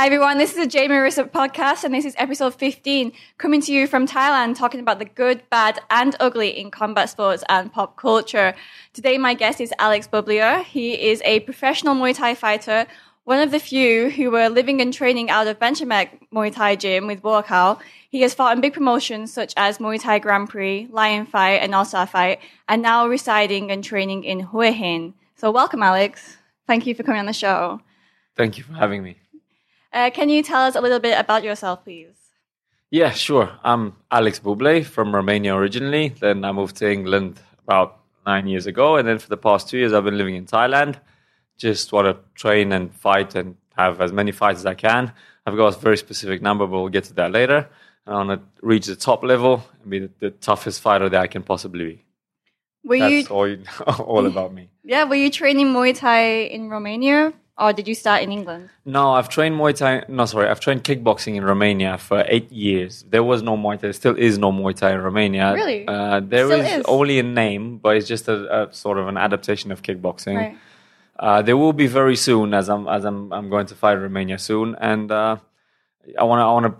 Hi everyone, this is a Jay Marissa podcast and this is episode 15 coming to you from Thailand talking about the good, bad and ugly in combat sports and pop culture. Today my guest is Alex Bublier. He is a professional Muay Thai fighter, one of the few who were living and training out of Benchamek Muay Thai gym with Buakaw. He has fought in big promotions such as Muay Thai Grand Prix, Lion Fight and Star Fight and now residing and training in Hua Hin. So welcome Alex. Thank you for coming on the show. Thank you for having me. Uh, can you tell us a little bit about yourself, please? Yeah, sure. I'm Alex Buble from Romania originally. Then I moved to England about nine years ago. And then for the past two years, I've been living in Thailand. Just want to train and fight and have as many fights as I can. I've got a very specific number, but we'll get to that later. I want to reach the top level and be the, the toughest fighter that I can possibly be. Were That's you all, you, all about me. yeah, were you training Muay Thai in Romania or did you start in England? No, I've trained Muay Thai. No, sorry, I've trained kickboxing in Romania for eight years. There was no Muay Thai. There still is no Muay Thai in Romania. Really? Uh, there is is? only a name, but it's just a, a sort of an adaptation of kickboxing. Right. Uh, there will be very soon, as I'm as I'm I'm going to fight Romania soon, and uh, I want to I want to.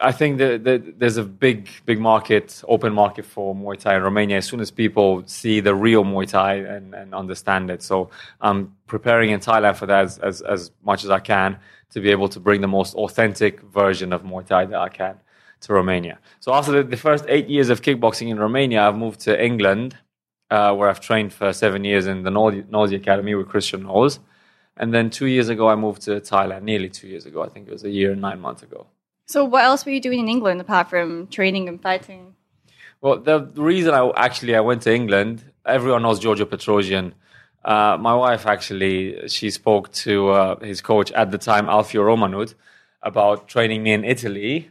I think that, that there's a big big market, open market for Muay Thai in Romania. As soon as people see the real Muay Thai and, and understand it, so I'm preparing in Thailand for that as, as as much as I can to be able to bring the most authentic version of Muay Thai that I can to Romania. So after the, the first eight years of kickboxing in Romania, I've moved to England uh, where I've trained for seven years in the Nausea Academy with Christian Knowles. And then two years ago, I moved to Thailand, nearly two years ago. I think it was a year and nine months ago. So what else were you doing in England apart from training and fighting? Well, the, reason I actually I went to England, everyone knows Giorgio Petrosyan. Uh, my wife actually, she spoke to uh, his coach at the time, Alfio Romanut, about training me in Italy.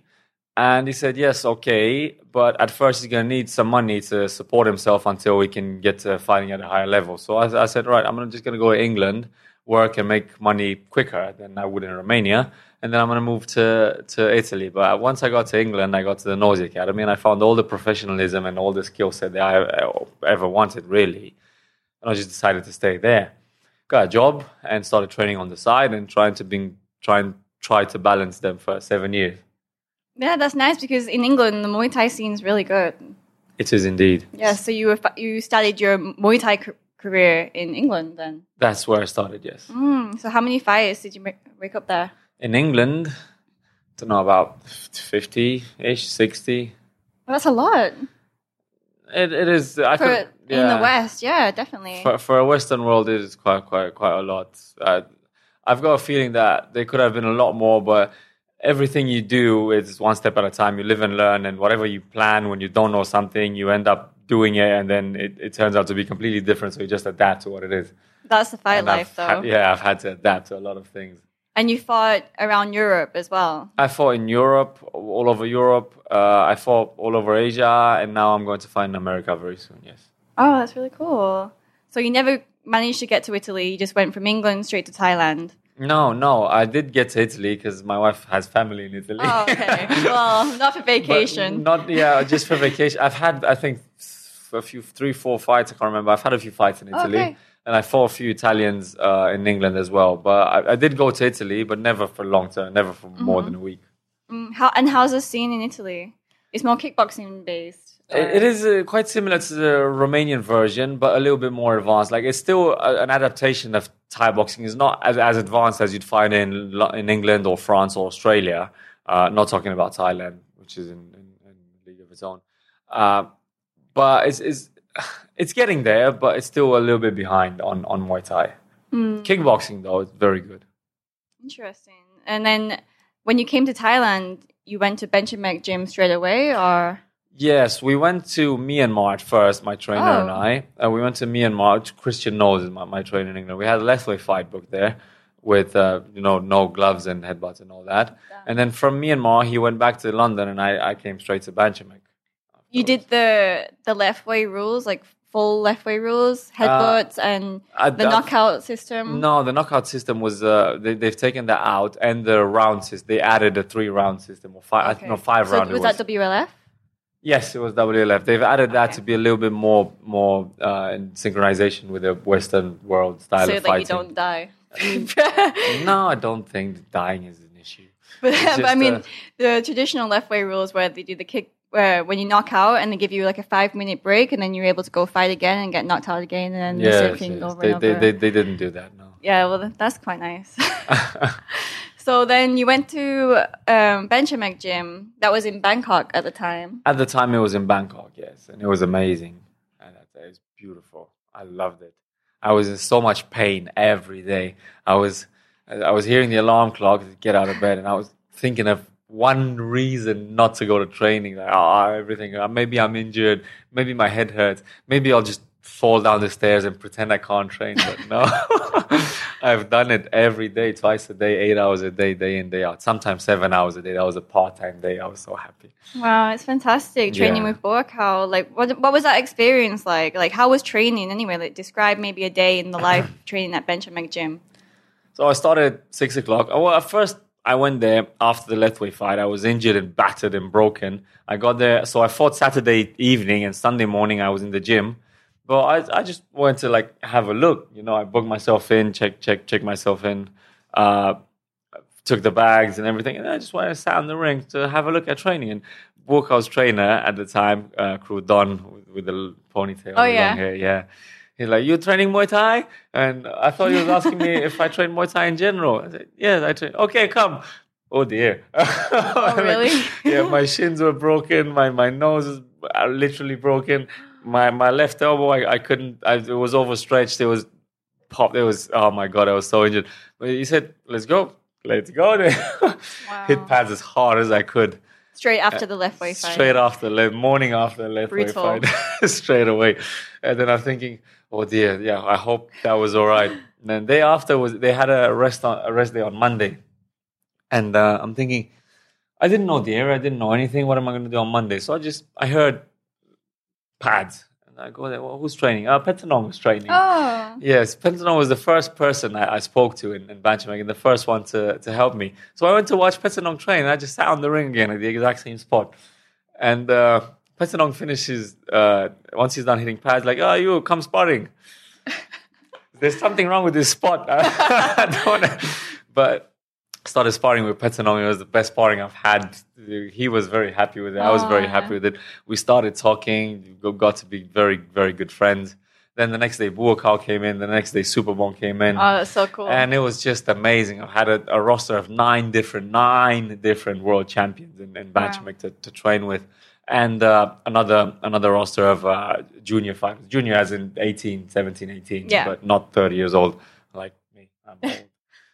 And he said, yes, okay, but at first he's going to need some money to support himself until we can get to fighting at a higher level. So I, I said, right, I'm just going to go to England, work and make money quicker than I would in Romania. And then I'm going to move to, to Italy. But once I got to England, I got to the Nausea Academy and I found all the professionalism and all the skill set that I ever wanted, really. And I just decided to stay there. Got a job and started training on the side and trying to be, try and try to balance them for seven years. Yeah, that's nice because in England the Muay Thai scene is really good. It is indeed. Yeah, so you were you started your Muay Thai career in England then. That's where I started, yes. Mm, so how many fires did you wake up there? In England, I don't know, about 50 ish, 60. Well, that's a lot It, it is, I for could, in the. West. Yeah, definitely. For, for a Western world, it is quite, quite, quite a lot. Uh, I've got a feeling that there could have been a lot more, but everything you do is one step at a time. You live and learn, and whatever you plan when you don't know something, you end up doing it, and then it, it turns out to be completely different. So you just adapt to what it is. that's the fight And life, I've though. had- yeah, I've had to adapt to a lot of things. And you fought around Europe as well. I fought in Europe, all over Europe. Uh, I fought all over Asia, and now I'm going to fight in America very soon. Yes. Oh, that's really cool. So you never managed to get to Italy. You just went from England straight to Thailand. No, no, I did get to Italy because my wife has family in Italy. Oh, okay. well, not for But vacation. Not yeah, just for vacation. I've had I think a few, three, four fights. I can't remember. I've had a few fights in Italy, Okay. and I fought a few Italians uh, in England as well. But I, I did go to Italy, but never for long term, never for more than a week. Mm, How and how's the scene in Italy? It's more kickboxing based. It- it is uh, quite similar to the Romanian version, but a little bit more advanced. Like it's still a, an adaptation of Thai boxing. It's not as, as advanced as you'd find in in England or France or Australia. Uh, not talking about Thailand, which is in, in, in league of its own. Uh, but it's, it's it's getting there, but it's still a little bit behind on on Muay Thai. Kickboxing though, is very good. Interesting. And then when you came to Thailand, you went to Benchamek gym straight away, or Yes, we went to Myanmar at first, my trainer Oh. and I. Uh, we went to Myanmar. Christian Knowles is my, my trainer in England. We had a Lethway fight book there with, uh, you know, no gloves and headbutts and all that. And then from Myanmar, he went back to London and I, I came straight to Banchamek. You did the the Lethway rules, like full Lethway rules, headbutts, and I- the I- knockout system. No, the knockout system was, uh, they, they've taken that out and the round system, they added a three round system or five, think, no, five so round. Was was. that WLF? Yes, it was WLF. They've added that Okay. to be a little bit more more uh, in synchronization with the Western world style so of that you don't die. no, I don't think dying is an issue. But, but I mean, uh, the traditional Lethway rules where they do the kick, where when you knock out and they give you like a five minute break, and then you're able to go fight again and get knocked out again, and then the same thing yes. over They, and they, over. they, they didn't do that, no. yeah, well, that's quite nice. so then you went to um, Benchamek Gym. That was in Bangkok at the time. At the time, it was in Bangkok, yes, and it was amazing. And it was beautiful. I loved it. I was in so much pain every day. I was, I was hearing the alarm clock to get out of bed, and I was thinking of one reason not to go to training. Like, oh, everything. uh, Maybe I'm injured. Maybe my head hurts. Maybe I'll just fall down the stairs and pretend I can't train. But no, I've done it every day, twice a day, eight hours a day, day in, day out. Sometimes seven hours a day. That was a part-time day. I was so happy. Wow, it's fantastic training Yeah. with Buakaw. Like, what what was that experience like? Like, how was training anyway? Like, describe maybe a day in the life training at Benchamek Gym. So I started at six o'clock. Oh, Well, at first I went there after the Lethway fight. I was injured and battered and broken. I got there, so I fought Saturday evening and Sunday morning. I was in the gym, but I, I just wanted to like have a look. You know, I booked myself in, check, check, check myself in. Uh, took the bags and everything, and I just wanted to sit in the ring to have a look at training. And Buakaw's trainer at the time, uh, Kru Don, with, with the ponytail, Oh, yeah. long hair, yeah. He's like, "You training Muay Thai?" And I thought he was asking me if I train Muay Thai in general. I said, "Yes, I train." Okay, come. Oh dear. Oh, really? yeah, my shins were broken. My my nose is uh, literally broken. My my left elbow, I, I couldn't. I, it was overstretched. It was pop. It was. Oh my god, I was so injured. But he said, "Let's go." Let's go then. Hit pads as hard as I could. Straight after the Lethway fight. Straight after the morning after the Lethway fight, straight away. And then I'm thinking, oh dear, yeah, I hope that was all right. And then day after was they had a rest on a rest day on Monday, and uh, I'm thinking, I didn't know the area, I didn't know anything. What am I going to do on Monday? So I just I heard pads, and I go there. Well, who's training? Uh, Petanong was training. Oh, Yes, Petanong was the first person I, I spoke to in, in and the first one to, to help me. So I went to watch Petanong train and I just sat on the ring again at the exact same spot. And uh, Petanong finishes, uh, once he's done hitting pads, like, oh, you come sparring. There's something wrong with this spot. I don't wanna, but started sparring with Petanong. It was the best sparring I've had. He was very happy with it. I was very happy with it. We started talking, got to be very, very good friends. Then the next day, Buakaw came in. The next day, Superbon came in. oh, that's so cool. And it was just amazing. I had a, a roster of nine different, nine different world champions in, in Wow. To, to train with, and uh, another another roster of uh, junior fighters. Junior as in 18, 17, 18, Yeah. but not 30 years old like me. I'm old.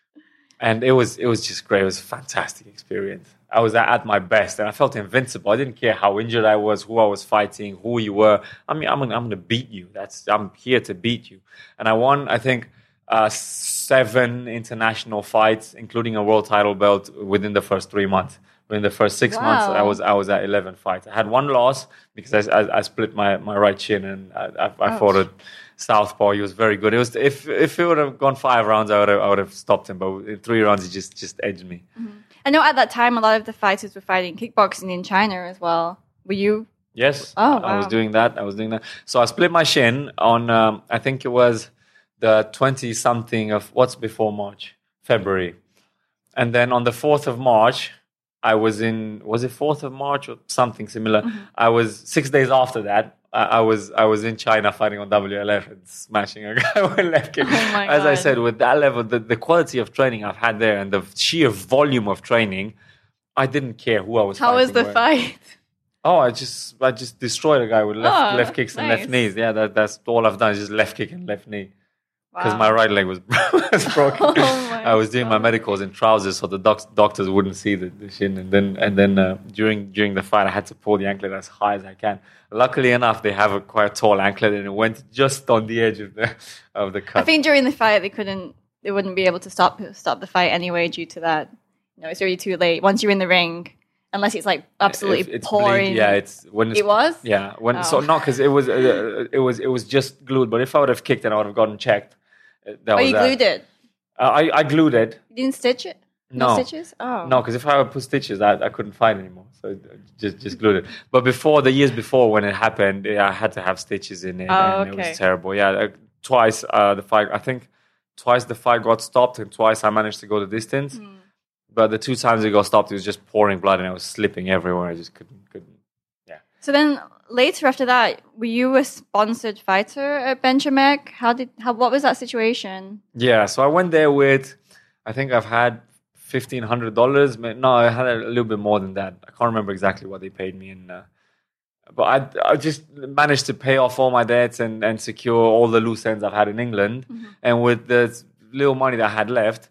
and it was it was just great. It was a fantastic experience. I was at, my best, and I felt invincible. I didn't care how injured I was, who I was fighting, who you were. I mean, I'm gonna, I'm gonna beat you. That's I'm here to beat you. And I won. I think uh, seven international fights, including a world title belt, within the first three months. Within the first six months, I was I was at eleven fights. I had one loss because I, I, I split my, my right chin, and I, I, I fought a southpaw. He was very good. It was if if it would have gone five rounds, I would have I would have stopped him. But in three rounds, he just just edged me. I know at that time a lot of the fighters were fighting kickboxing in China as well. Were you? Yes. Oh, I was doing that. I was doing that. So I split my shin on, um, I think it was the 20 something of what's before March? February. And then on the 4th of March, I was in, was it 4th of March or something similar? Mm-hmm. I was six days after that. I I was I was in China fighting on WLF and smashing a guy with left kick. Oh As I said, with that level, the, the quality of training I've had there and the sheer volume of training, I didn't care who I was. How was the with. fight? Oh, I just I just destroyed a guy with left Oh, left kicks and nice. left knees. Yeah, that, that's all I've done is just left kick and left knee because Wow. my right leg was, was broken. Oh I was doing my God. medicals in trousers, so the doc- doctors wouldn't see the, the shin. And then and then uh, during during the fight, I had to pull the anklet as high as I can. Luckily enough, they have a quite tall anklet, and it went just on the edge of the of the cut. I think during the fight they couldn't, they wouldn't be able to stop stop the fight anyway due to that. You know, it's already too late. Once you're in the ring, unless it's like absolutely it's pouring. bleed, yeah, it's when it's it was. Yeah, when so Oh. not because it was uh, it was it was just glued. But if I would have kicked and I would have gotten checked, that Oh, you that. glued it. Uh, I I glued it. You didn't stitch it. No. stitches. Oh No, because if I would put stitches, I, I couldn't find anymore. So I just just glued it. But before the years before when it happened, I had to have stitches in it, Oh, and it was terrible. Yeah, uh, twice uh, the fight. I think twice the fight got stopped, and twice I managed to go the distance. Hmm. But the two times it got stopped, it was just pouring blood, and I was slipping everywhere. I just couldn't, couldn't. Yeah. So then later after that, were you a sponsored fighter at Benchamek? How did how what was that situation? Yeah, so I went there with, I think I've had fifteen hundred dollars. No, I had a little bit more than that. I can't remember exactly what they paid me, and uh, but I I just managed to pay off all my debts and and secure all the loose ends I've had in England, and with the little money that I had left.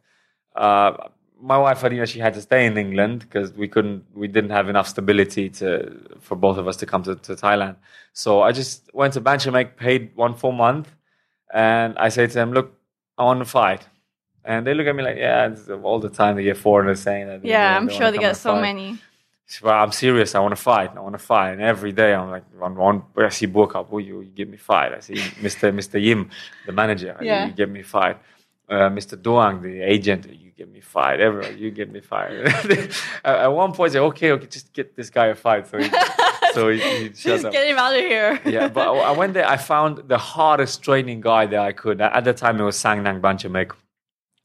Uh, my wife, know, she had to stay in England because we couldn't, we didn't have enough stability to for both of us to come to, to Thailand. So I just went to Banchamek, paid one full month, and I said to them, "Look, I want to fight." And they look at me like, "Yeah." all the time they get foreigners saying that. Yeah, I'm sure they get so fight. many. But I'm serious. I want to fight. I want to fight. And every day I'm like, one, one, I see book up. Oh, you, you give me fight. I see Mr. Mr. Yim, the manager. Yeah. You give me fight. Uh, Mr. Doang, the agent. You give me fight. Everyone, you give me fight. at at one point, I say, okay, okay, just get this guy a fight. So he, so he, he shuts Just up. get him out of here. yeah, but I I went there. I found the hardest training guy that I could. At the time, it was Sang Nang Banchamek.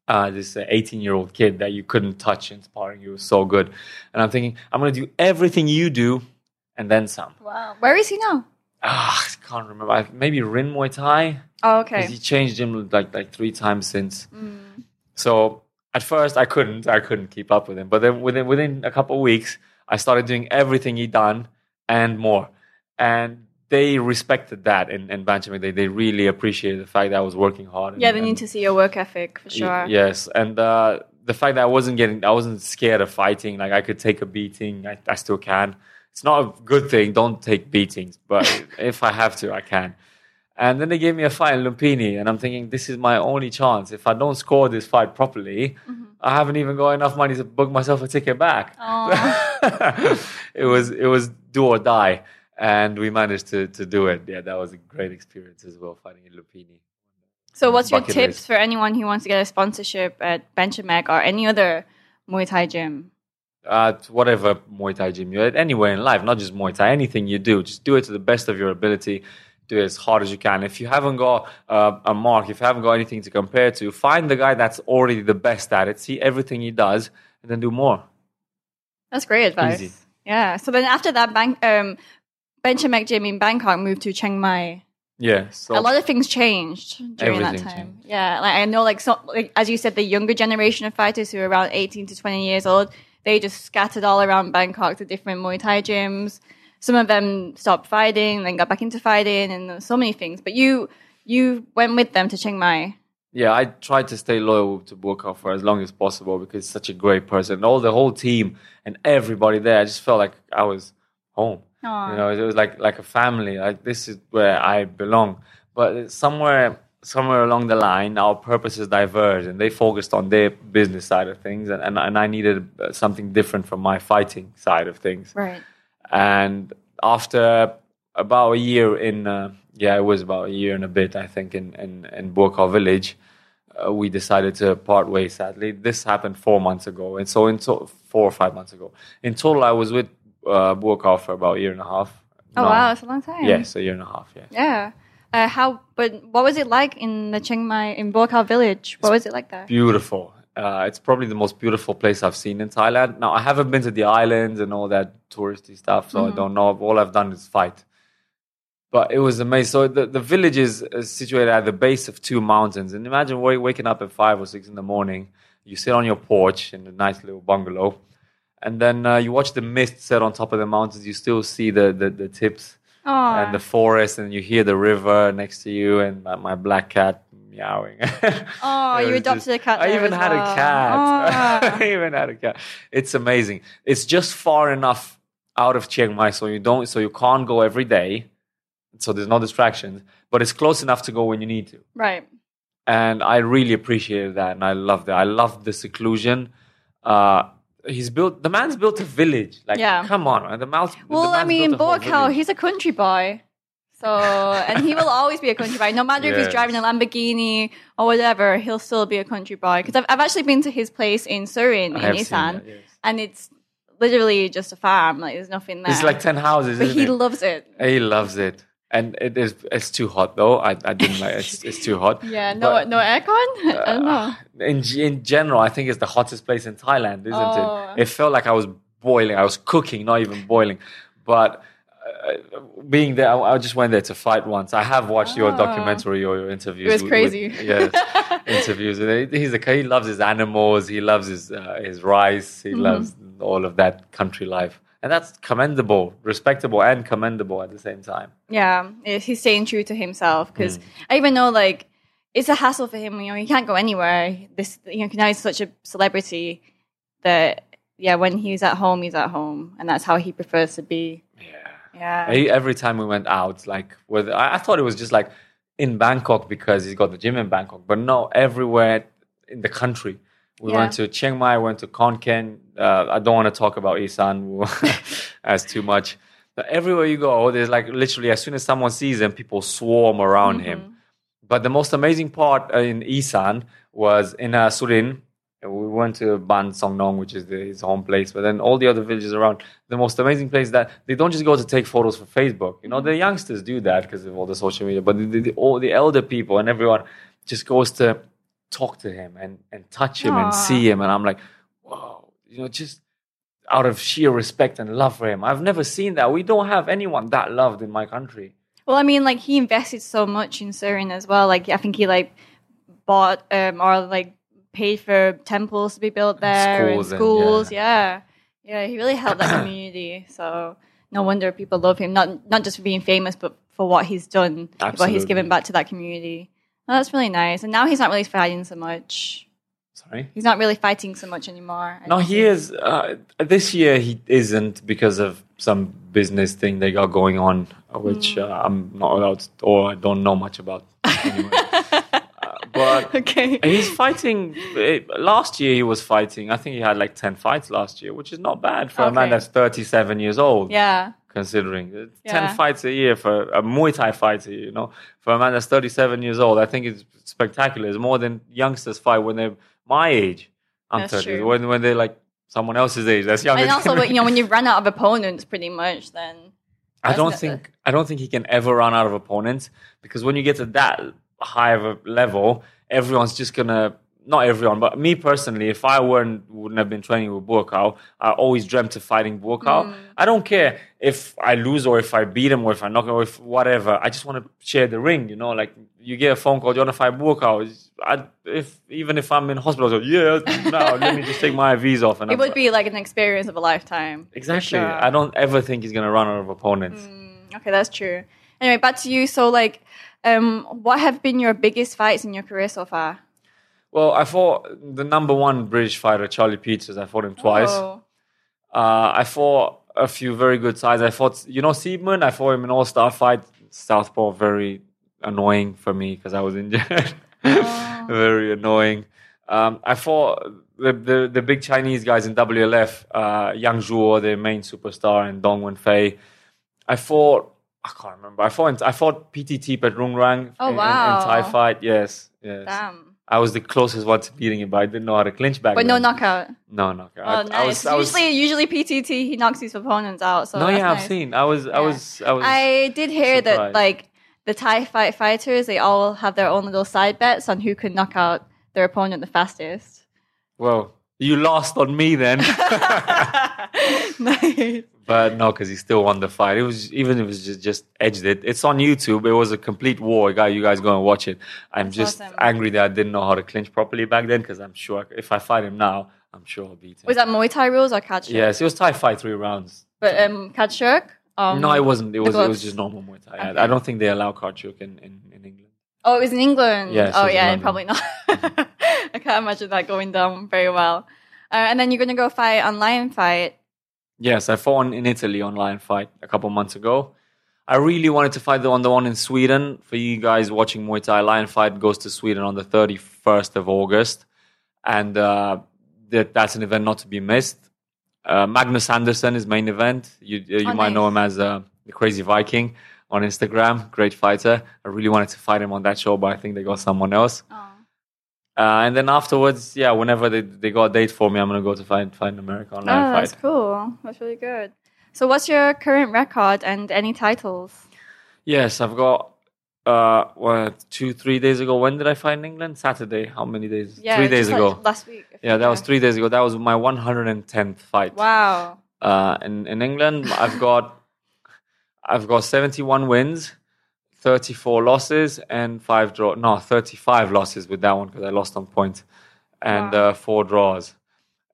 Uh, this 18 year old kid that you couldn't touch in sparring. He was so good. And I'm thinking, I'm going to do everything you do and then some. Wow. Where is he now? Ah, I can't remember. I- Maybe Rin Muay Thai. Oh, 'Cause okay. He changed him like like three times since. So at first I couldn't I couldn't keep up with him. But then within within a couple of weeks I started doing everything he done and more. And they respected that in, in Banchamek. They they really appreciated the fact that I was working hard. and- Yeah, they and- need to see your work ethic for Y- sure. Yes, and uh, the fact that I wasn't getting, I wasn't scared of fighting. Like I could take a beating. I, I still can. It's not a good thing. Don't take beatings, but if I have to, I can. And then they gave me a fight in Lumpini, and I'm thinking this is my only chance. If I don't score this fight properly, Mm-hmm. I haven't even got enough money to book myself a ticket back. it was it was do or die, and we managed to to do it. Yeah, that was a great experience as well, fighting in Lumpini. So, what's your tips list. for anyone who wants to get a sponsorship at Benchamek or any other Muay Thai gym? At whatever Muay Thai gym you're at, anywhere in life, not just Muay Thai, anything you do, just do it to the best of your ability. Do it as hard as you can. If you haven't got uh, a mark, if you haven't got anything to compare to, find the guy that's already the best at it, see everything he does, and then do more. That's great advice. Easy. Yeah. So then after that, Bang, um, in Bangkok moved to Chiang Mai. Yeah. So a lot of things changed during that time. changed. Yeah, like I know, like so, like as you said, the younger generation of fighters who are around eighteen to twenty years old, they just scattered all around Bangkok to different Muay Thai gyms. Some of them stopped fighting, then got back into fighting, and so many things. But you, you went with them to Chiang Mai. yeah, I tried to stay loyal to Buakaw for as long as possible because he's such a great person. All the whole team and everybody there, I just felt like I was home. Aw. You know, it was like like a family. Like this is where I belong. But somewhere somewhere along the line, our purposes diverged, and they focused on their business side of things, and and, and I needed uh, something different from my fighting side of things. Right. And after about a year in, uh, yeah, it was about a year and a bit, I think, in in, in Buakaw village, uh, we decided to part ways. Sadly, this happened four months ago, and so in to- four or five months ago. In total, I was with uh, for about a year and a half. Oh No. wow, it's a long time. Yes, a year and a half. Yeah. Yeah. Uh, how? But what was it like in the Chiang Mai in Buakaw village? What was it like there? Beautiful. Uh, it's probably the most beautiful place I've seen in Thailand. Now, I haven't been to the islands and all that touristy stuff, so I don't know. All I've done is fight. But it was amazing. So the, the village is situated at the base of two mountains. And imagine waking up at five or six in the morning. You sit on your porch in a nice little bungalow. And then uh, you watch the mist set on top of the mountains. You still see the, the, the tips Oh, and the forest. And you hear the river next to you and my, my black cat meowing. Oh, you adopted a cat I even had well. a cat. I even had a cat. It's amazing. It's just far enough out of Chiang Mai so you don't so you can't go every day. So there's no distractions, but it's close enough to go when you need to. right. And I really appreciated that and I loved it. I loved the seclusion. Uh he's built the man's built a village. Like Yeah. come on, man. The the Well, I mean, built a whole Buakaw, village. he's a country boy. So, and he will always be a country boy. No matter if he's driving a Lamborghini or whatever, he'll still be a country boy. Because I've, I've actually been to his place in Surin, I in Isan, yes. and it's literally just a farm. Like, there's nothing there. It's like ten houses. but he it? loves it. He loves it. And it is it's too hot though. I, I didn't like it's, it's too hot. Yeah, no, But, no aircon. I don't know. in in general, I think it's the hottest place in Thailand, isn't Oh. it? It felt like I was boiling. I was cooking, not even boiling. But uh, being there, I, I just went there to fight once. I have watched your Oh. documentary or your interviews. It was with- crazy. with- yes, interviews. He- He's a he loves his animals. He loves his uh, his rice. Mm-hmm. He loves all of that country life, and that's commendable, respectable, and commendable at the same time. Yeah, he's staying true to himself Mm. because I even know like it's a hassle for him. You know, he can't go anywhere. This you know now he's such a celebrity that yeah, when he's at home, he's at home, and that's how he prefers to be. Yeah. Yeah, He- every time we went out, like with, I, I thought it was just like in Bangkok because he's got the gym in Bangkok, but no, everywhere in the country. We Yeah. went to Chiang Mai, went to Khon Kaen. Uh, I don't want to talk about Isan as too much. But everywhere you go, there's like literally as soon as someone sees him, people swarm around him. But the most amazing part uh, in Isan was in uh, Surin. We went to Ban Song Nong, which is the, his home place, but then all the other villages around. The most amazing place that they don't just go to take photos for Facebook. You know, the youngsters do that because of all the social media, but the, the, the, all the elder people and everyone just goes to talk to him and, and touch him Aw. and see him. And I'm like, wow, you know, just out of sheer respect and love for him. I've never seen that. We don't have anyone that loved in my country. Well, I mean, like he invested so much in Surin as well. Like I think he like bought um, or like paid for temples to be built there Schools and and- schools. yeah. yeah, He really helped that community. So no wonder people love him. Not not just for being famous, but for what he's done, what he's given back to that community. Oh, that's really nice. And now he's not really fighting so much. Sorry? He's not really fighting so much anymore. I No, he think. is. Uh, this year he isn't because of some business thing they got going on, which Hmm. uh, I'm not allowed to, or I don't know much about. Anyway. uh, but okay. he's fighting. eh, Last year he was fighting. I think he had like ten fights last year, which is not bad for a man that's 37 years old. Yeah. Considering uh, Yeah. ten fights a year for a Muay Thai fighter, you know, for a man that's 37 years old, I think it's spectacular. It's more than youngsters fight when they're my age. I'm That's 30. true. When when they're like someone else's age, that's younger. And also, you know, when you run out of opponents, pretty much, then I don't think I don't think he can ever run out of opponents because when you get to that high of a level, everyone's just gonna not everyone, but me personally, if I weren't wouldn't have been training with Buakaw, I always dreamt of fighting Buakaw. Mm. I don't care if I lose or if I beat him or if I knock him or if whatever. I just want to share the ring, you know. Like you get a phone call, do you want to fight Buakaw? I, if even if I'm in hospital, go, yeah, no, let me just take my IVs off. And it I'm- would be like an experience of a lifetime. exactly. sure. I don't ever think he's gonna run out of opponents. Mm, okay, that's true. Anyway, back to you. So, like, um, what have been your biggest fights in your career so far? Well, I fought the number one British fighter, Charlie Peters. I fought him twice. Oh, Uh, I fought a few very good sides. I fought, you know, Seaman. I fought him in all star fight. Southpaw, very annoying for me because I was injured. very annoying. Um, I fought the, the the big Chinese guys in WLF, uh, Yang Zhuo, the main superstar, and Dong Wenfei. I fought. I can't remember. I fought. I fought PTT Petchrungruang Oh, in, in- in Thai fight. Yes, yes. damn. I was the closest one to beating him, but I didn't know how to clinch back But no knockout. No knockout. Oh, I, nice. I was, I was, usually, usually PTT he knocks his opponents out. So no, yeah, I've seen. I was, I was, I was. I did hear that like the Thai fight fighters, they all have their own little side bets on who can knock out their opponent the fastest. well, you lost on me then. nice. but no, because he still won the fight. It was even if it was just, just edged it. It's on YouTube. It was a complete war. Guy, you guys go and watch it. I'm That's just awesome. angry that I didn't know how to clinch properly back then. Because I'm sure if I fight him now, I'm sure I'll beat him. Was that Muay Thai rules or catch? yes, it was Thai fight three rounds. But um, catch shirk? Um, no, it wasn't. It was. It was just normal Muay Thai. I- Okay. I, don't think they allow Kard Chuek in, in, in England. Oh, it was in England. Yes, oh, yeah, probably not. I can't imagine that going down very well. Uh, and then you're going to go fight on Lion Fight. Yes, I fought on, in Italy on Lion Fight a couple months ago. I really wanted to fight the on the one in Sweden. For you guys watching Muay Thai, Lion Fight goes to Sweden on the 31st of August. And uh, that, that's an event not to be missed. Uh, Magnus Andersson is main event. You, uh, you Oh, might know him as uh, the Crazy Viking on Instagram. Great fighter. I really wanted to fight him on that show, but I think they got someone else. Oh. Uh, and then afterwards, yeah, whenever they, they got a date for me, I'm going to go to find find America on Lion Oh, fight. that's cool. That's really good. So, what's your current record and any titles? Yes, I've got uh what two, three days ago. When did I fight in England? Saturday. How many days? Yeah, three days ago. like last week. Yeah, that was three days ago. That was my 110th fight. Wow. Uh, in in England, I've got I've got 71 wins, 34 losses, and five draw. No, 35 losses with that one because I lost on points, and Wow. uh, four draws.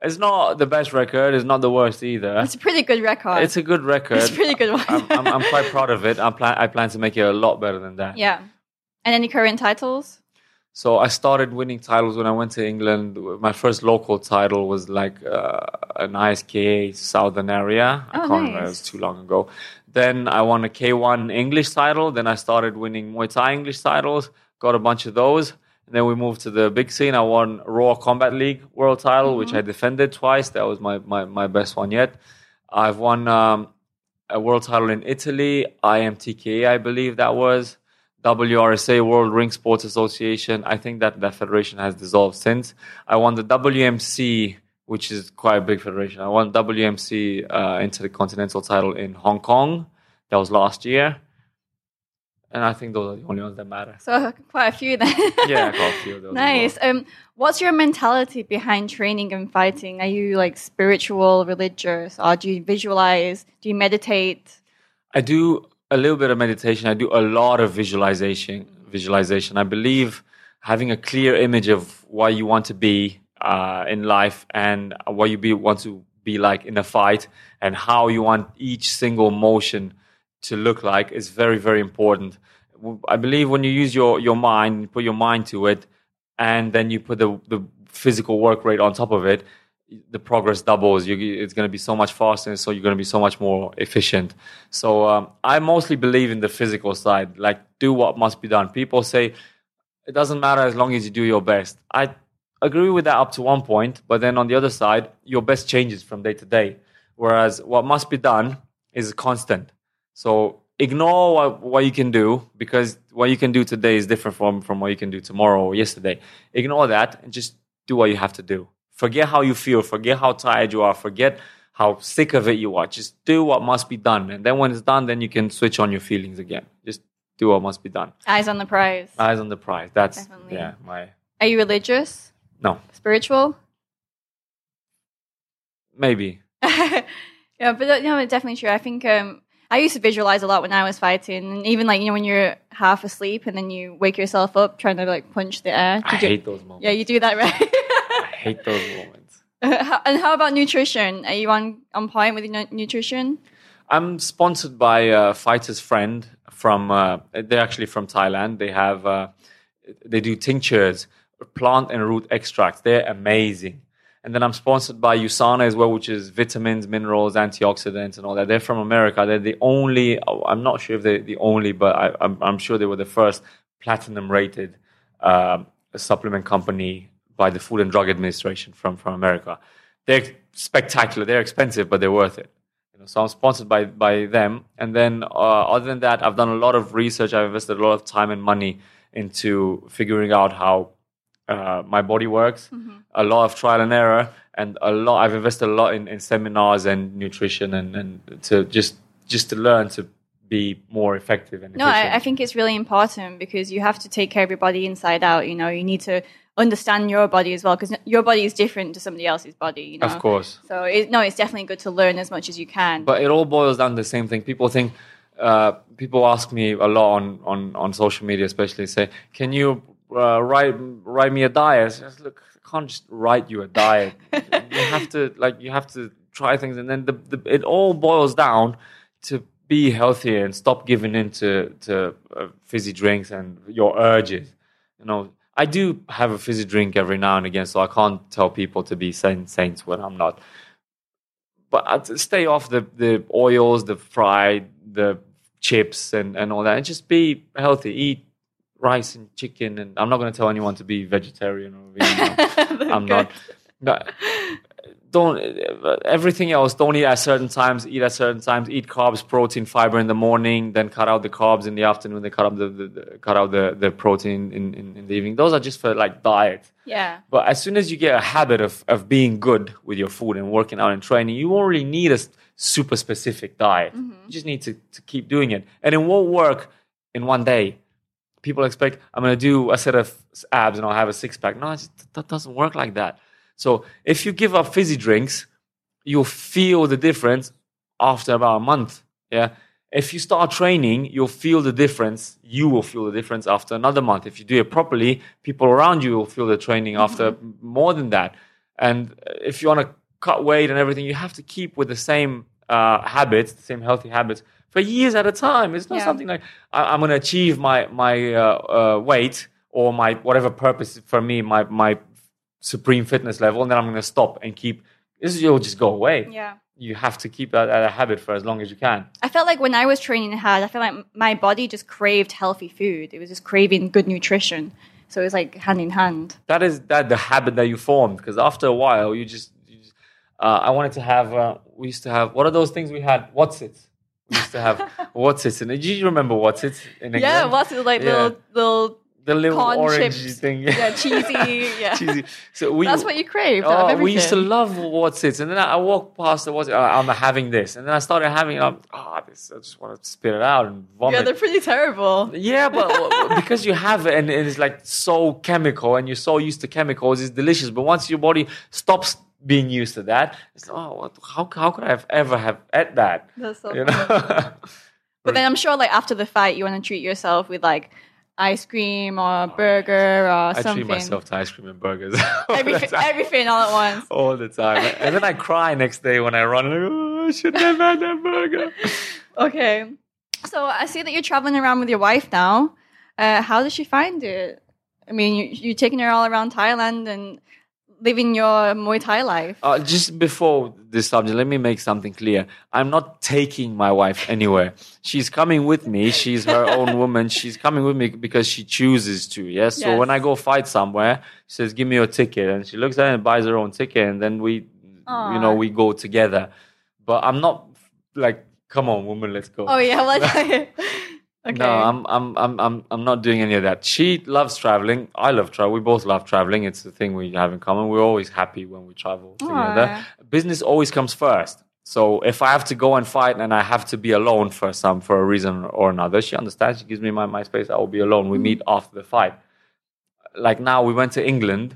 It's not the best record. It's not the worst either. It's a pretty good record. It's a good record. It's a pretty good one. I'm, I'm, I'm quite proud of it. I plan I plan to make it a lot better than that. yeah. And any current titles? So I started winning titles when I went to England. My first local title was like uh, an ISKA Southern area. I Oh, can't remember. It was too long ago. Then I won a K1 English title. Then I started winning Muay Thai English titles. Got a bunch of those. And then we moved to the big scene. I won Raw Combat League World title, which I defended twice. That was my, my, my best one yet. I've won um, a world title in Italy, IMTKA, I believe that was. WRSA, World Ring Sports Association. I think that that federation has dissolved since. I won the WMC, which is quite a big federation. I won WMC uh, Intercontinental title in Hong Kong. That was last year. And I think those are the only ones that matter. So quite a few then. Yeah, got a few of those. Nice. well. Um, what's your mentality behind training and fighting? Are you like spiritual, religious, or do you visualize? Do you meditate? I do a little bit of meditation. I do a lot of visualization. Visualization. I believe having a clear image of what you want to be uh, in life and what you be, want to be like in a fight, and how you want each single motion to look like is very, very important. I believe when you use your your mind, put your mind to it, and then you put the the physical work rate on top of it, the progress doubles. You, it's going to be so much faster, and so you're going to be so much more efficient. So um, I mostly believe in the physical side, like do what must be done. People say it doesn't matter as long as you do your best. I agree with that up to one point, but then on the other side, your best changes from day to day. Whereas what must be done is constant. So ignore what, what you can do because what you can do today is different from, from what you can do tomorrow or yesterday. Ignore that and just do what you have to do. Forget how you feel, forget how tired you are, forget how sick of it you are. Just do what must be done. And then when it's done, then you can switch on your feelings again. Just do what must be done. Eyes on the prize. Eyes on the prize. That's Definitely. yeah, my Are you religious? No. Spiritual? Maybe. yeah, but uh, no, it's definitely true. I think um, I used to visualize a lot when I was fighting, and even like you know when you're half asleep and then you wake yourself up trying to like punch the air. I you- hate those moments. yeah, you do that right. I hate those moments. How- and how about nutrition? Are you on on point with your nutrition? I'm sponsored by a fighter's friend from. Uh, they're actually from Thailand. They have. Uh, they do tinctures, plant and root extracts. They're amazing. And then I'm sponsored by USANA as well, which is vitamins, minerals, antioxidants, and all that. They're from America. They're the only. I'm not sure if they're the only, but I, I'm, I'm sure they were the first platinum rated um supplement company by the Food and Drug Administration from from America. They're spectacular. They're expensive, but they're worth it. You know, so I'm sponsored by by them. And then uh, other than that, I've done a lot of research. I've invested a lot of time and money into figuring out how uh, my body works. A lot of trial and error, and a lot. I've invested a lot in, in seminars and nutrition, and, and to just just to learn to be more effective and No. I, I think it's really important because you have to take care of your body inside out. You know, you need to understand your body as well because your body is different to somebody else's body. You know, of course. So it, no, it's definitely good to learn as much as you can. But it all boils down to the same thing. People think, uh, people ask me a lot on, on, on social media, especially say, can you uh, write write me a diet? Says, Look, I can't just write you a diet. you have to like you have to try things, and then the, the, it all boils down to be healthier and stop giving in to to uh, fizzy drinks and your urges. You know, I do have a fizzy drink every now and again, so I can't tell people to be saint, saints when I'm not but I'd stay off the, the oils, the fried, the chips, and, and all that, and just be healthy. Eat rice and chicken, and I'm not going to tell anyone to be vegetarian or vegan. I'm not. But don't everything else. Don't eat at certain times. Eat at certain times. Eat carbs, protein, fiber in the morning. Then cut out the carbs in the afternoon. Then cut out the, the, the cut out the, the protein in, in, in the evening. Those are just for like diet. yeah, But as soon as you get a habit of, of being good with your food and working out and training, you won't really need a super specific diet. Mm-hmm. You just need to, to keep doing it. And it won't work in one day. People expect I'm going to do a set of abs and I'll have a six pack. No, it's, that doesn't work like that. So if you give up fizzy drinks, you'll feel the difference after about a month. Yeah. If you start training, you'll feel the difference. You will feel the difference after another month. If you do it properly, people around you will feel the training after more than that. And if you want to cut weight and everything, you have to keep with the same uh, habits, the same healthy habits for years at a time. It's not Yeah. something like I, I'm going to achieve my my uh, uh, weight or my whatever purpose for me, my my supreme fitness level, and then I'm going to stop and keep. This will just go away. Yeah. You have to keep that as a habit for as long as you can. I felt like when I was training hard, I felt like my body just craved healthy food. It was just craving good nutrition. So it was like hand in hand. That is that the habit that you formed because after a while you just. You just uh, I wanted to have. Uh, we used to have. What are those things we had? What's it? We used to have what's it? And do you remember what's it in England? Yeah, what's it like Yeah. little little the little corn orange chips. thing? yeah, cheesy. Yeah. cheesy. So we. That's what you crave. Oh, we used to love what's it, and then I walked past the what's it. I'm having this, and then I started having. Um, oh, this, I just want to spit it out and vomit. Yeah, they're pretty terrible. Yeah, but because you have it and it's like so chemical and you're so used to chemicals, it's delicious. But once your body stops being used to that, it's oh, what, how how could I have ever have ate that? That's so You know? But then I'm sure, like after the fight, you want to treat yourself with like ice cream or a burger or I something. treat myself to ice cream and burgers everything, everything all at once. all the time, and then I cry next day when I run. I go, oh, I should have had that burger. Okay. So I see that you're traveling around with your wife now. Uh, how does she find it? I mean, you, you're taking her all around Thailand and living your Muay Thai life. Uh, just before this subject, let me make something clear. I'm not taking my wife anywhere. She's coming with me. She's her own woman. She's coming with me because she chooses to. Yes. So when I go fight somewhere, she says, "Give me your ticket," and she looks at it and buys her own ticket, and then we, you know, we go together. But I'm not like, "Come on, woman, let's go." Oh yeah, well, okay. No, I'm, I'm, I'm, I'm, I'm not doing any of that. She loves traveling. I love travel. We both love traveling. It's the thing we have in common. We're always happy when we travel together. Aw. Business always comes first. So if I have to go and fight and I have to be alone for some for a reason or another, she understands. She gives me my, my space. I will be alone. We mm. meet after the fight. Like now, we went to England.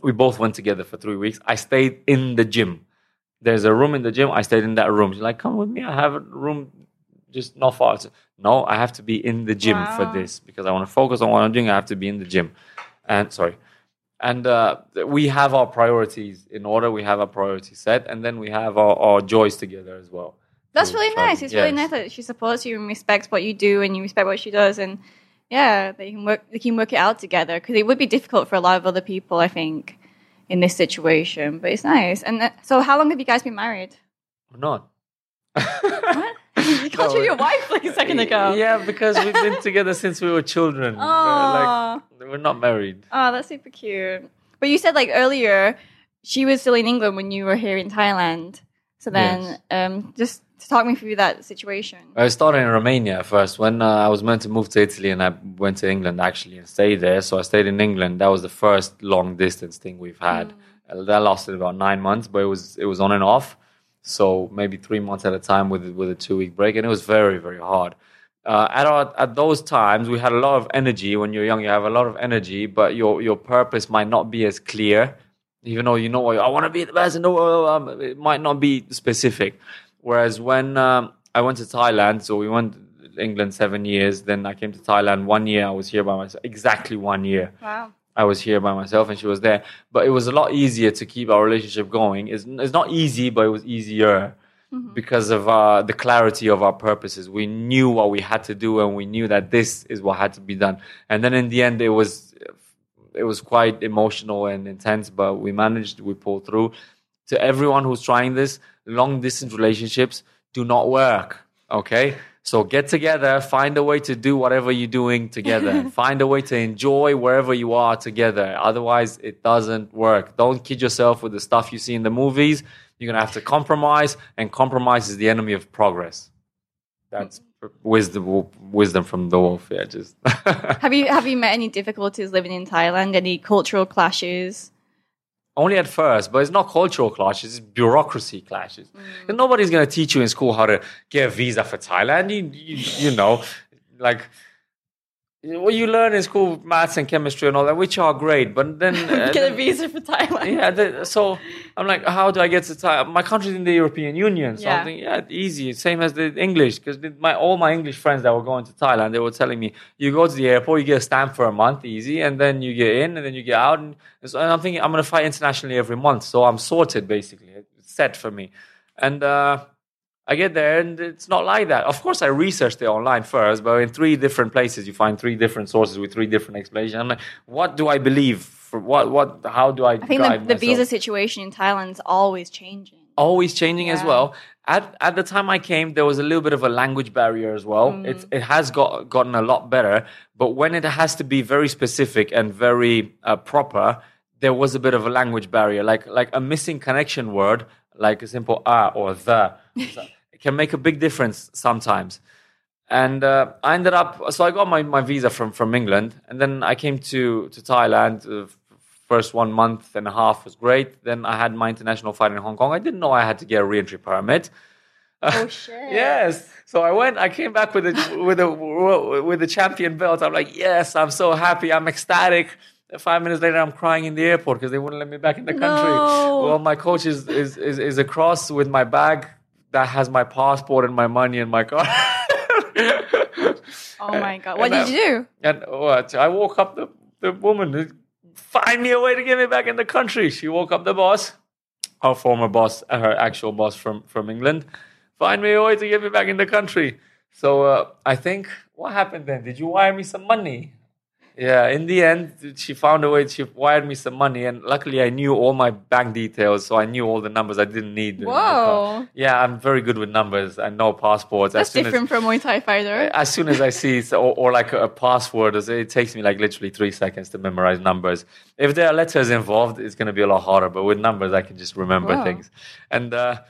We both went together for three weeks. I stayed in the gym. There's a room in the gym. I stayed in that room. She's like, "Come with me. I have a room just not far." No, I have to be in the gym Wow. for this because I want to focus on what I'm doing. I have to be in the gym. And sorry, and uh, we have our priorities in order. We have our priorities set, and then we have our, our joys together as well. That's really travel. nice. It's really nice that she supports you and respects what you do, and you respect what she does, and yeah, they can work. They can work it out together because it would be difficult for a lot of other people, I think, in this situation. But it's nice. And uh, so, how long have you guys been married? Not. What? you called No. her your wife like a second ago. Yeah, because we've been together since we were children. Oh, like we're not married. oh, that's super cute. But you said like earlier, she was still in England when you were here in Thailand. So then, Yes. um, just talk me through that situation. I started in Romania first. When uh, I was meant to move to Italy, and I went to England actually and stayed there. So I stayed in England. That was the first long distance thing we've had. Uh, That lasted about nine months, but it was it was on and off. So maybe three months at a time with with a two week break, and it was very very hard. Uh, at our, at those times, we had a lot of energy. When you're young, you have a lot of energy, but your your purpose might not be as clear. Even though you know, I want to be the best, and no, um, it might not be specific. Whereas when um, I went to Thailand, so we went England seven years, then I came to Thailand one year. I was here by myself, exactly one year. Wow. I was here by myself and she was there. But it was a lot easier to keep our relationship going. It's, it's not easy, but it was easier because of uh, the clarity of our purposes. We knew what we had to do and we knew that this is what had to be done. And then in the end, it was it was quite emotional and intense, but we managed. We pulled through. To everyone who's trying this, long distance relationships do not work. Okay. So get together, find a way to do whatever you're doing together. find a way to enjoy wherever you are together. Otherwise, it doesn't work. Don't kid yourself with the stuff you see in the movies. You're going to have to compromise, and compromise is the enemy of progress. That's wisdom, wisdom from the wolf. Yeah, just. Have you have you met any difficulties living in Thailand? Any cultural clashes? Only at first, but it's not cultural clashes, it's bureaucracy clashes. And nobody's going to teach you in school how to get a visa for Thailand. You, you, you know, like what you learn in school, maths and chemistry and all that, which are great, but then uh, Get a visa for Thailand. yeah, the, so I'm like, how do I get to Thailand? My country's in the European Union, so Yeah. I'm thinking, yeah, easy, same as the English, because my all my English friends that were going to Thailand, they were telling me, you go to the airport, you get a stamp for a month, easy, and then you get in, and then you get out, and, so and I'm thinking, I'm gonna fly internationally every month, so I'm sorted basically, it's set for me, and. uh I get there and it's not like that. Of course, I researched it online first, but in three different places, you find three different sources with three different explanations. I'm like, what do I believe? For what? What? How do I? I think the, the visa situation in Thailand is always changing. always changing as well. At at the time I came, there was a little bit of a language barrier as well. Mm. It's it has got gotten a lot better, but when it has to be very specific and very uh, proper, there was a bit of a language barrier, like like a missing connection word, like a simple ah or the, it can make a big difference sometimes. And uh, I ended up, so I got my, my visa from, from England, and then I came to, to Thailand. Uh, first one month and a half was great. Then I had my international flight in Hong Kong. I didn't know I had to get a re-entry permit. Oh shit! Yes. So I went. I came back with a with a with a champion belt. I'm like, yes, I'm so happy. I'm ecstatic. Five minutes later, I'm crying in the airport because they wouldn't let me back in the country. No. Well, my coach is, is is is across with my bag that has my passport and my money and my car. Oh my god! What And did you do? And what? I woke up the, the woman, find me a way to get me back in the country. She woke up the boss, her former boss, uh, her actual boss from, from England. Find me a way to get me back in the country. So uh, I think, what happened then? Did you wire me some money? Yeah, in the end, she found a way. She wired me some money, and luckily, I knew all my bank details, so I knew all the numbers I didn't need. Whoa. Yeah, I'm very good with numbers. I know passports. That's as soon different from Muay Thai fighter. As, as soon as I see, it, or, or like a, password, it takes me like literally three seconds to memorize numbers. If there are letters involved, it's going to be a lot harder. But with numbers, I can just remember Wow. things. And uh,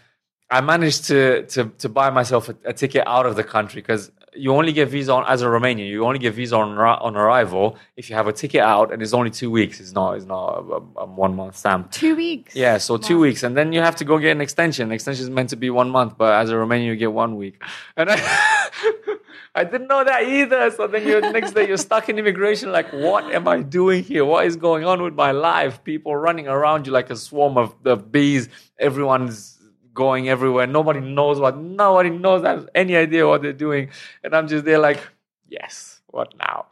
I managed to, to to buy myself a, a ticket out of the country because you only get visa on as a Romanian. You only get visa on on arrival if you have a ticket out, and it's only two weeks. It's not it's not a, a one month stamp. Two weeks. Yeah, so two weeks, and then you have to go get an extension. Extension is meant to be one month, but as a Romanian, you get one week. And I, I didn't know that either. So then you next day you're stuck in immigration. Like, what am I doing here? What is going on with my life? People running around you like a swarm of, of bees. Everyone's going everywhere. Nobody knows what. Nobody knows has any idea what they're doing. And I'm just there like, yes, what now?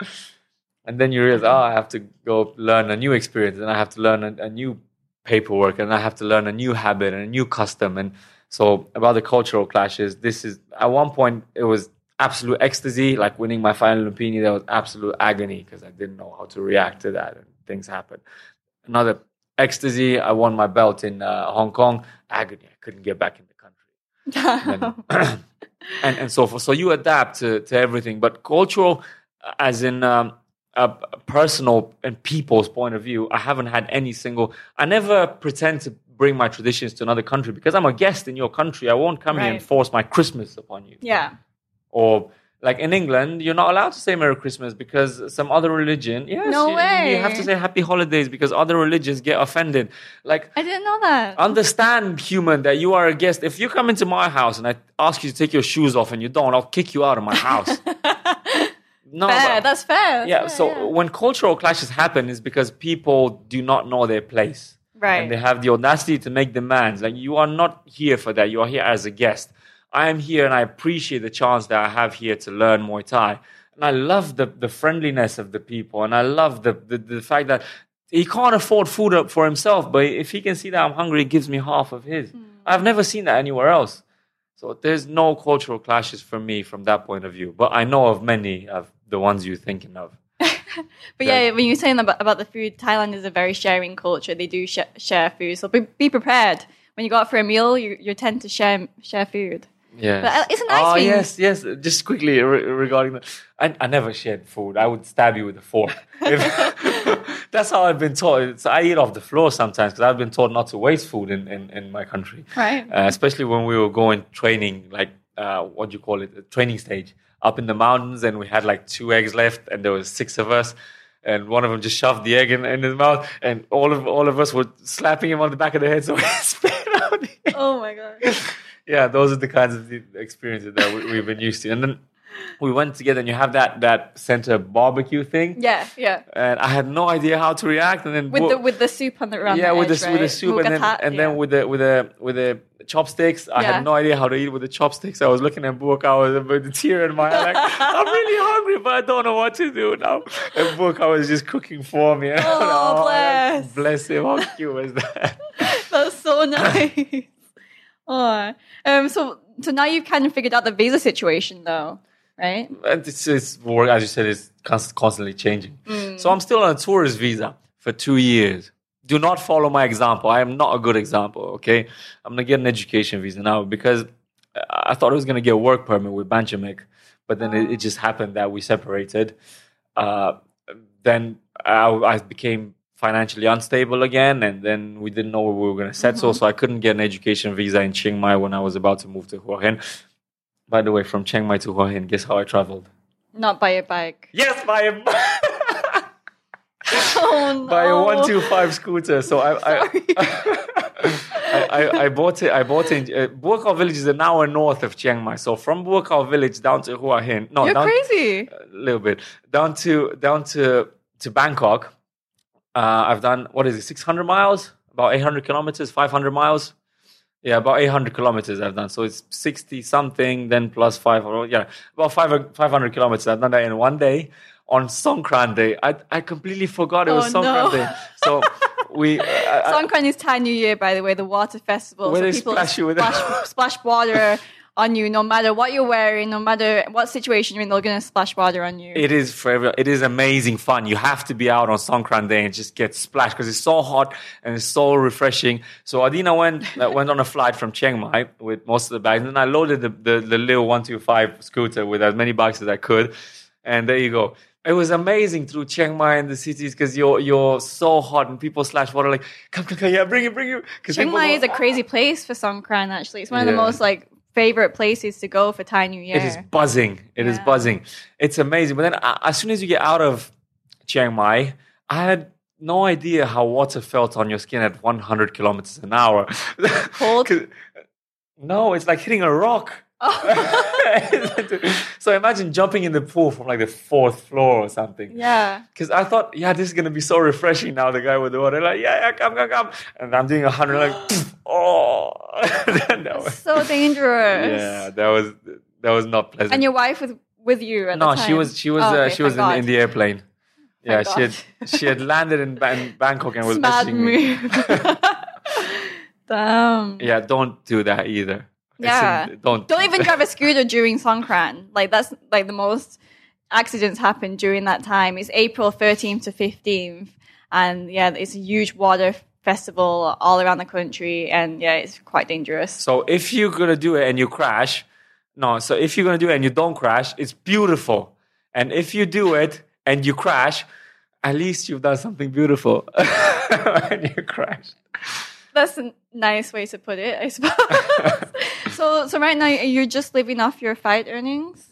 And then you realize, oh, I have to go learn a new experience, and I have to learn a, a new paperwork, and I have to learn a new habit and a new custom. And so, about the cultural clashes, this is at one point it was absolute ecstasy, like winning my final Lumpini. There was absolute agony because I didn't know how to react to that, and things happened. Another ecstasy, I won my belt in uh, Hong Kong. Agony, I couldn't get back in the country and, and and so forth. So you adapt to, to everything, but cultural, as in um, a a personal and people's point of view, I haven't had any single. I never pretend to bring my traditions to another country because I'm a guest in your country. I won't come here and force my Christmas upon you. yeah. Or like in England, you're not allowed to say Merry Christmas because some other religion. Yes, No you, way. You have to say Happy Holidays because other religions get offended. Like I didn't know that. understand human that you are a guest if you come into my house and i ask you to take your shoes off and you don't i'll kick you out of my house no fair. but- That's fair. yeah That's so fair, when cultural clashes happen is because people do not know their place Right. and they have the audacity to make demands like you are not here for that you are here as a guest i am here and i appreciate the chance that i have here to learn muay thai and i love the, the friendliness of the people and i love the, the, the fact that he can't afford food for himself but if he can see that i'm hungry he gives me half of his Hmm. i've never seen that anywhere else so there's no cultural clashes for me from that point of view but i know of many of the ones you're thinking of But yeah, when you're saying about, about the food, Thailand is a very sharing culture. They do sh- share food, so be, be prepared when you go out for a meal. You, you tend to share share food. Yes. But, uh, it's a nice Oh yes, yes. Just quickly re- regarding that, I, I never shared food. I would stab you with a fork. If- that's how I've been taught. It's, I eat off the floor sometimes because I've been taught not to waste food in, in, in my country. Right. Uh, especially when we were going training, like uh, what do you call it, a training stage up in the mountains, and we had like two eggs left, and there was six of us. And one of them just shoved the egg in, in his mouth, and all of all of us were slapping him on the back of the head so he spit out the egg Oh my god. Yeah, those are the kinds of experiences that we, we've been used to. And then we went together, and you have that that center barbecue thing. Yeah, yeah. And I had no idea how to react, and then With Bo- the with the soup on the around yeah, the with edge, the right? with the soup, and then and yeah. then with the with the with the chopsticks. I Yeah. had no idea how to eat with the chopsticks. I was looking at Book. I was with the tear in my eye, like I'm really hungry, but I don't know what to do now. And Book, I was just cooking for me. Oh, oh bless. bless him! How cute was that? That's so nice. Oh, um, so so now you've kind of figured out the visa situation, though, right? and it's, it's work, as you said, it's const- constantly changing. Mm. So I'm still on a tourist visa for two years. Do not follow my example. I am not a good example. Okay, I'm gonna get an education visa now because I thought I was gonna get a work permit with Banchamek, but then it, it just happened that we separated. Uh, then I, I became financially unstable again, and then we didn't know where we were gonna settle, so I couldn't get an education visa in Chiang Mai when I was about to move to Hua Hin. By the way, from Chiang Mai to Hua Hin, guess how I traveled? Not by a bike. Yes, by a Oh no! by a one two five scooter. So I I, I, I, I bought it. I bought it. In, uh, Buakaw village is an hour north of Chiang Mai. So from Buakaw village down to Hua Hin, no, You're down crazy. a little bit down to down to to Bangkok. Uh, I've done what is it, six hundred miles, about eight hundred kilometers, five hundred miles. Yeah, about 800 kilometers I've done. So it's 60 something, then plus five, or yeah, about 500, 500 kilometers. I've done that in one day on Songkran Day. I, I completely forgot it was Oh, Songkran no. Day. So we, uh, I- Songkran is Thai New Year, by the way, the water festival. Where so they people splash splash, splash water on you, no matter what you're wearing, no matter what situation you're in, they're going to splash water on you. It is forever. It is amazing fun. You have to be out on Songkran Day and just get splashed because it's so hot and it's so refreshing. So Adina went uh, went on a flight from Chiang Mai with most of the bags, and then I loaded the, the, the little one two five scooter with as many bags as I could, and there you go. It was amazing through Chiang Mai and the cities because you're you're so hot and people slash water like come come come yeah bring it bring it. Chiang Mai is a crazy place for Songkran, actually. It's one of the most like favorite places to go for Thai New Year. It is buzzing. It is Yeah. buzzing. It's amazing. But then, uh, as soon as you get out of Chiang Mai, I had no idea how water felt on your skin at 100 kilometers an hour. Cold? No, it's like hitting a rock. so imagine jumping in the pool from like the fourth floor or something. yeah. Because I thought, yeah, this is gonna be so refreshing now. The guy with the water, like, yeah, yeah, come, come, come, and I'm doing a hundred, like, oh, So dangerous. yeah, that was that was not pleasant. And your wife was with you at no, the time? she was she was Oh, uh, okay, she was in, in the airplane. Yeah, Thank she had she had landed in, in Bangkok and was Smart messaging me. Damn. Yeah, don't do that either. Yeah. don't Don't even drive a scooter during Songkran. Like that's like the most accidents happen during that time. It's April 13th to 15th, and yeah, it's a huge water festival all around the country, and yeah, it's quite dangerous. So if you're gonna do it and you crash, no. So if you're gonna do it and you don't crash, it's beautiful. And if you do it and you crash, at least you've done something beautiful. when you crash. That's a nice way to put it, I suppose. so, so right now you're just living off your fight earnings.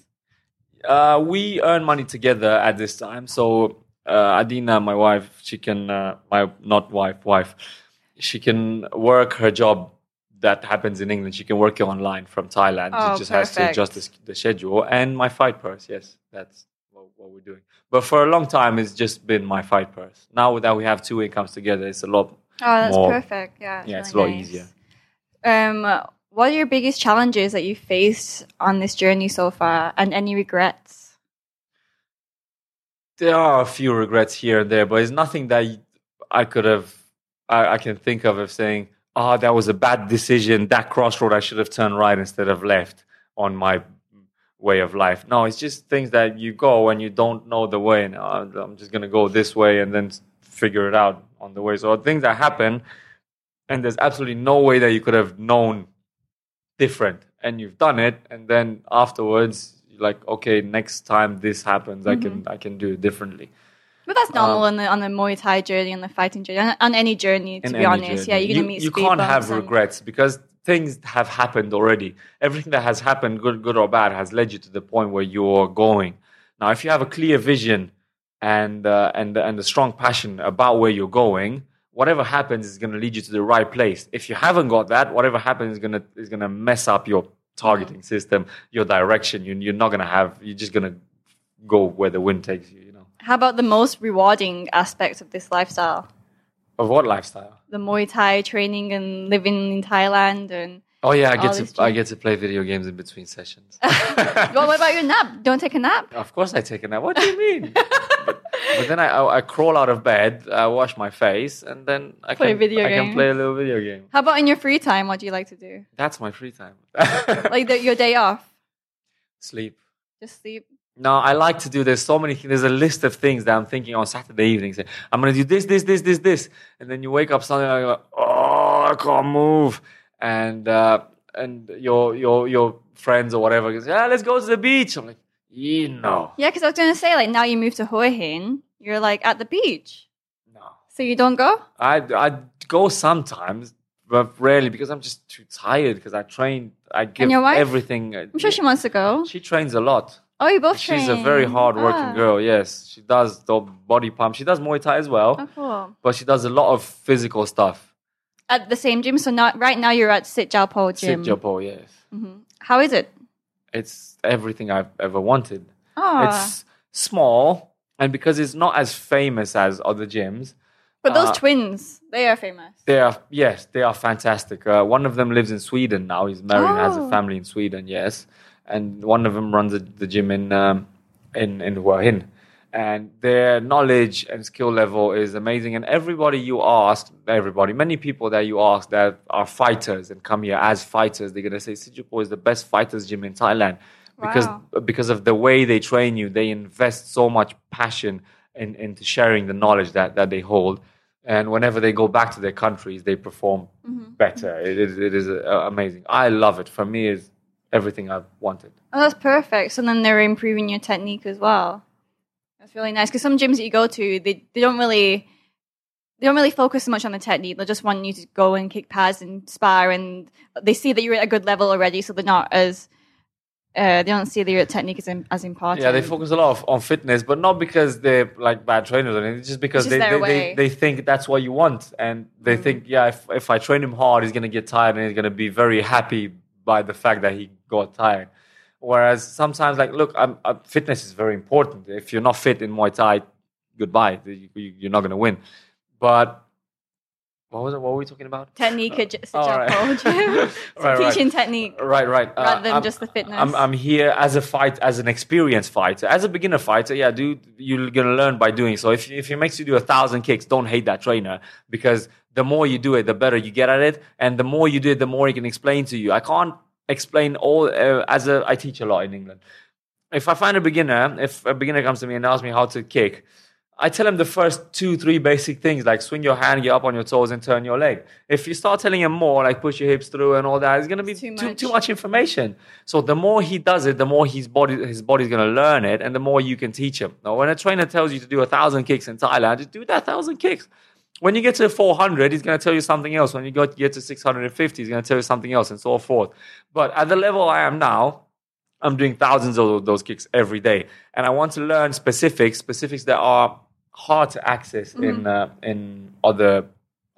Uh, we earn money together at this time. So uh, Adina, my wife, she can uh, my not wife, wife, she can work her job that happens in England. She can work it online from Thailand. Oh, she just has to adjust the, the schedule. And my fight purse, yes, that's what, what we're doing. But for a long time, it's just been my fight purse. Now that we have two incomes together, it's a lot. Oh, that's More- perfect. Yeah, Yeah, it's really a lot nice. easier. Um, what are your biggest challenges that you faced on this journey so far, and any regrets? there are a few regrets here and there, but it's nothing that I could have, I, I can think of of saying, oh, that was a bad decision. That crossroad, I should have turned right instead of left on my way of life. No, it's just things that you go and you don't know the way. And oh, I'm just going to go this way and then figure it out on the way. So things that happen, and there's absolutely no way that you could have known different. And you've done it, and then afterwards, you're like, okay, next time this happens, I can I can do it differently. But that's normal Um, on the on the Muay Thai journey, on the fighting journey, on, on any journey. To be honest, yeah, you're gonna meet. You can't have regrets because things have happened already. Everything that has happened, good, good or bad, has led you to the point where you're going. Now, if you have a clear vision and uh, and and a strong passion about where you're going, whatever happens is going to lead you to the right place. If you haven't got that, whatever happens is going to is going to mess up your targeting system, your direction. You, you're not going to have. You're just going to go where the wind takes you. You know. How about the most rewarding aspects of this lifestyle? Of what lifestyle? The Muay Thai training and living in Thailand and. Oh yeah, I get to I get to play video games in between sessions. well, what about your nap? Don't take a nap. Of course, I take a nap. What do you mean? but, then I, I, I crawl out of bed, I wash my face, and then I Play can video I game. can play a little video game. How about in your free time? What do you like to do? That's my free time. Like the, your day off? Sleep. Just sleep. No, I like to do. There's so many. things. There's a list of things that I'm thinking on Saturday evening. Say, I'm gonna do this, this, this, this, this, and then you wake up Sunday and go, oh, I can't move, and uh, and your your your friends or whatever goes, yeah, let's go to the beach. I'm like, you know, Yeah, because I was going to say, like, now you move to Hua Hin, you're like at the beach. no. So you don't go? I I go sometimes, but rarely because I'm just too tired. Because I train, I give your wife? everything. I'm sure she wants to go. She trains a lot. Oh, you both She's a very hard-working Ah. girl. Yes, she does the body pump. She does Muay Thai as well, Oh, cool. but she does a lot of physical stuff. At the same gym. So not right now you're at Sit Jiao Po gym. Sit Japo, yes. How is it? It's everything I've ever wanted. Oh, It's small, and because it's not as famous as other gyms, but those uh, twins, they are famous. They are yes, they are fantastic. Uh, one of them lives in Sweden now. He's married and has a Oh. family in Sweden. Yes, and one of them runs a, the gym in um, in in Hua Hin. And their knowledge and skill level is amazing. And everybody you ask, everybody, many people that you ask that are fighters and come here as fighters, they're gonna say Sijupo is the best fighters gym in Thailand because Wow. because of the way they train you. They invest so much passion in, into sharing the knowledge that that they hold and whenever they go back to their countries, they perform Mm-hmm. better. It is it is uh, amazing. I love it. For me, is everything I've wanted. Oh, that's perfect. So then they're improving your technique as well. That's really nice because some gyms that you go to, they, they don't really they don't really focus so much on the technique. They just want you to go and kick pads and spar, and they see that you're at a good level already, so they're not as uh, they don't see that your technique is im- as important. Yeah, they focus a lot of, on fitness, but not because they're like bad trainers or anything. It's just because just they, they, they, they think that's what you want, and they Mm. think, yeah, if if I train him hard, he's gonna get tired, and he's gonna be very happy by the fact that he got tired. Whereas sometimes, like, look, I'm, uh, fitness is very important. If you're not fit in Muay Thai, goodbye. You, you're not gonna win. But what was it? What were we talking about? technique J- Oh, right. Japo gym. So Right, right. teaching technique. Right, right. Uh, Rather than I'm- just the fitness. I'm, I'm here as a fight, as an experienced fighter, as a beginner fighter. Yeah, dude, you're gonna learn by doing. So if if he makes you do a thousand kicks, don't hate that trainer because the more you do it, the better you get at it, and the more you do it, the more he can explain to you. I can't explain all uh, as a. I teach a lot in England. If I find a beginner, if a beginner comes to me and asks me how to kick, I tell him the first two, three basic things like swing your hand, get up on your toes, and turn your leg. If you start telling him more, like push your hips through and all that, it's going to be Too too, much. too much information. So the more he does it, the more his body his body's going to learn it, and the more you can teach him. Now, when a trainer tells you to do a thousand kicks in Thailand, just do that thousand kicks. When you get to 400, he's going to tell you something else. When you get to 650, he's going to tell you something else, and so forth. But at the level I am now, I'm doing thousands of those kicks every day, and I want to learn specifics, specifics that are hard to access in uh, in other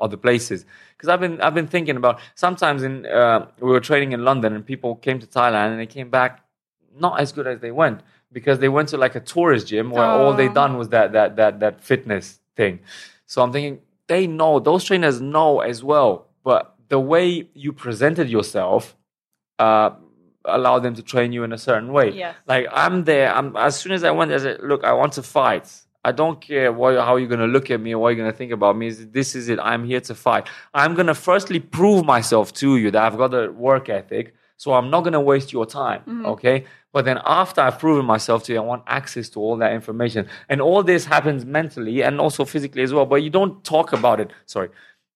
other places. Because I've been I've been thinking about sometimes in uh, we were training in London, and people came to Thailand and they came back not as good as they went because they went to like a tourist gym where all they Oh. done was that that that that fitness thing. So I'm thinking they know those trainers know as well, but the way you presented yourself uh, allow them to train you in a certain way. Yes. Like I'm there. I'm as soon as I went, I said, "Look, I want to fight. I don't care what, how you're gonna look at me or what you're gonna think about me. This is it. I'm here to fight. I'm gonna firstly prove myself to you that I've got a work ethic. So I'm not gonna waste your time. Okay. But then after I've proven myself to you, I want access to all that information. And all this happens mentally and also physically as well. But you don't talk about it. Sorry.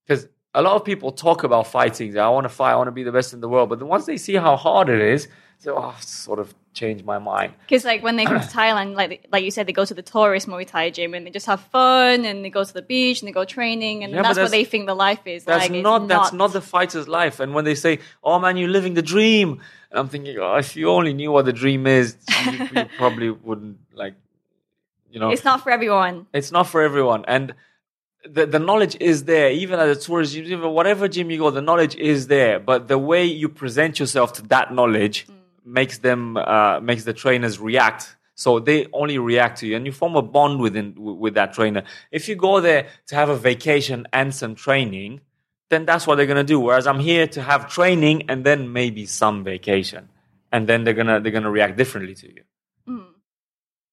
Because a lot of people talk about fighting. I want to fight. I want to be the best in the world. But then once they see how hard it is, they oh, sort of changed my mind. Because like when they come to Thailand, like like you said, they go to the tourist Muay Thai gym and they just have fun and they go to the beach and they go training and Yeah, but that's what they think the life is. That's like, not, that's not the fighter's life. And when they say, "Oh man, you're living the dream," and I'm thinking, oh, if you only knew what the dream is, you, you probably wouldn't like, you know. It's not for everyone. it's not for everyone and the, the knowledge is there, even at the tourist gym, even whatever gym you go, the knowledge is there. But the way you present yourself to that knowledge mm. Makes them uh, makes the trainers react. So they only react to you, and you form a bond within with that trainer. If you go there to have a vacation and some training, then that's what they're gonna do. Whereas I'm here to have training and then maybe some vacation, and then they're gonna they're gonna react differently to you. Mm.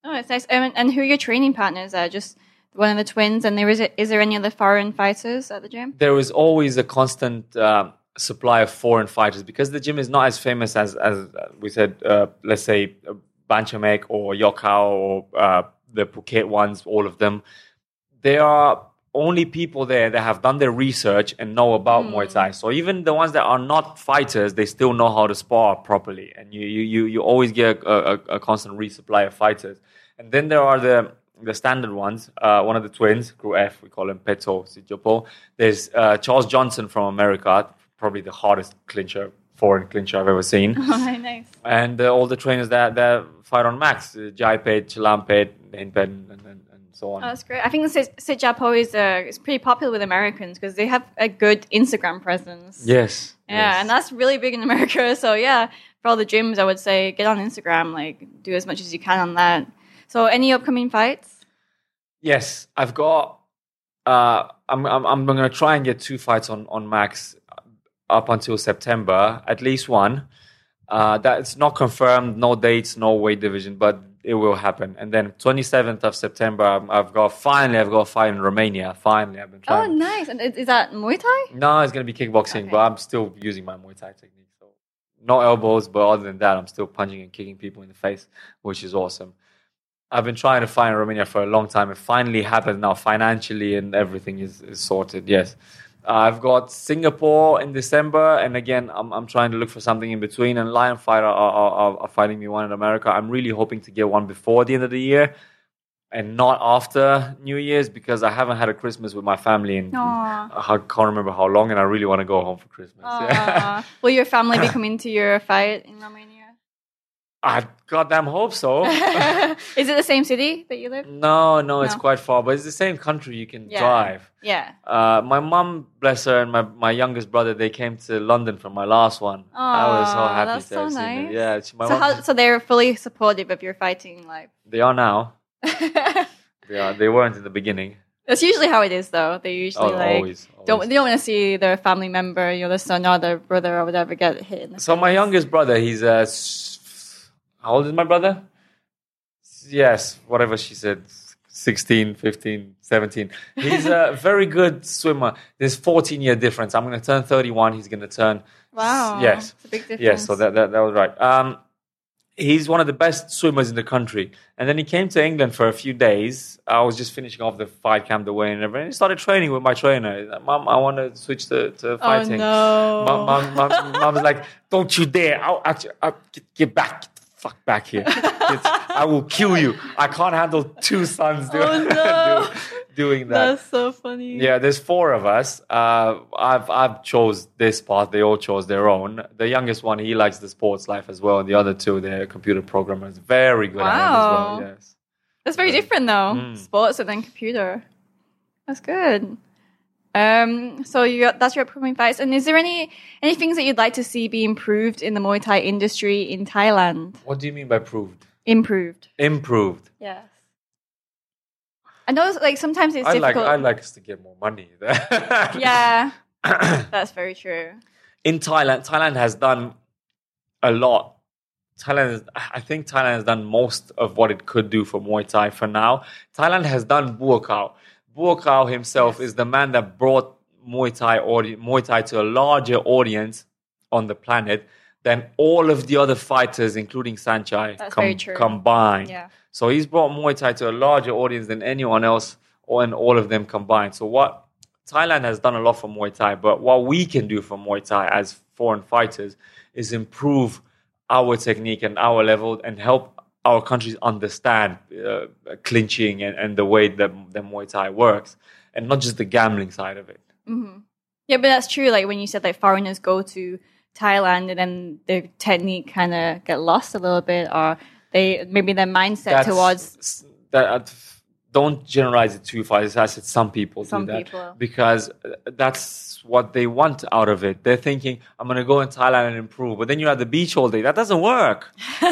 Oh, it's nice. Um, and who are your training partners? Are just one of the twins, and there is is there any other foreign fighters at the gym? there is always a constant uh, supply of foreign fighters because the gym is not as famous as as we said. Uh, let's say Banchamek or Yokkao or uh, the Phuket ones, all of them. There are only people there that have done their research and know about Muay Thai. So even the ones that are not fighters, they still know how to spar properly, and you you you, you always get a, a, a constant resupply of fighters. And then there are the the standard ones. Uh, one of the twins, Group F, we call him Peto Sijopo. There's uh, Charles Johnson from America, probably the hardest clincher, foreign clincher I've ever seen. Oh, nice. and uh, all the trainers that, that fight on Max, uh, Jaipet, Chalampet, Hinpet, and, and, and so on. Oh, that's great. I think Sit Japo is uh, is pretty popular with Americans because they have a good Instagram presence. yes. Yeah, yes. and that's really big in America. So yeah, for all the gyms, I would say get on Instagram, like do as much as you can on that. So any upcoming fights? Yes, I've got. Uh, I'm I'm I'm going to try and get two fights on on Max up until September, at least one. Uh, that's not confirmed, no dates, no weight division, but it will happen. And then 27th of September, I'm- I've got finally I've got a fight in Romania. Finally, I've been trying. Oh, nice. And is is that Muay Thai? No, it's going to be kickboxing, Okay. but I'm still using my Muay Thai technique. So no elbows, but other than that, I'm still punching and kicking people in the face, which is awesome. I've been trying to find Romania for a long time. It finally happened now, financially, and everything is, is sorted. Yes. I've got Singapore in December, and again, I'm, I'm trying to look for something in between. And Lion Fighter are, are, are, are fighting me one in America. I'm really hoping to get one before the end of the year and not after New Year's because I haven't had a Christmas with my family in Aw. I can't remember how long, and I really want to go home for Christmas. Yeah. Will your family be coming to your fight in Romania? I goddamn hope so. is it the same city that you live? no, no, it's No. quite far, but it's the same country. You can Yeah. drive. Yeah. Uh, my mum, bless her, and my, my youngest brother, they came to London for my last one. I was so happy that's to have so seen them. nice. Yeah, she, my So how? So they're fully supportive of your fighting life. they are now. They are. They weren't in the beginning. That's usually how it is, though. They usually Oh, like always, don't they don't want to see their family member, you know, the son or the brother or whatever, get hit. In the So my youngest brother, he's uh, s- how old is my brother? Yes, whatever she said, 16, 15, 17. He's a very good swimmer. There's 14 year difference. I'm going to turn 31. He's going to turn. Wow. Yes. It's a big difference. Yes, so that, that, that was right. Um, he's one of the best swimmers in the country. And then he came to England for a few days. I was just finishing off the fight camp, the way and everything. He started training with my trainer. Like, Mom, I want to switch to, to fighting. Oh fighting. no. Mom, mom, mom, mom was like, "Don't you dare! I'll actually, I'll get, get back, fuck back here! I will kill you! I can't handle two sons doing, Oh, no. do- doing that." That's so funny. yeah, there's four of us. Uh, I've I've chose this path. They all chose their own. The youngest one, he likes the sports life as well, and the other two, they're computer programmers. Very good at it as Wow. well. Yes. That's very different though. Mm. Sports and then computer. That's good. Um, so you that's your upcoming fights. And is there any any things that you'd like to see be improved in the Muay Thai industry in Thailand? What do you mean by proved? Improved. Improved. Yes. I know like sometimes it's I like difficult. I like us to get more money. yeah. that's very true. in Thailand, Thailand has done a lot. Thailand, I think Thailand has done most of what it could do for Muay Thai for now. Thailand has done Buakaw. Buakaw himself Yes. is the man that brought Muay Thai, audi- Muay Thai to a larger audience on the planet than all of the other fighters, including Saenchai, true. combined. Yeah. So he's brought Muay Thai to a larger audience than anyone else, or and all of them combined. So what Thailand has done a lot for Muay Thai, but what we can do for Muay Thai as foreign fighters is improve our technique and our level and help our countries understand uh, clinching and, and the way that the Muay Thai works, and not just the gambling side of it. Yeah, but that's true. Like when you said like foreigners go to Thailand and then their technique kind of get lost a little bit, or they maybe their mindset That's- towards that don't generalize it too far. As I said some people Some do that people. because uh, that's what they want out of it. They're thinking, I'm going to go in Thailand and improve. But then you're at the beach all day. That doesn't work.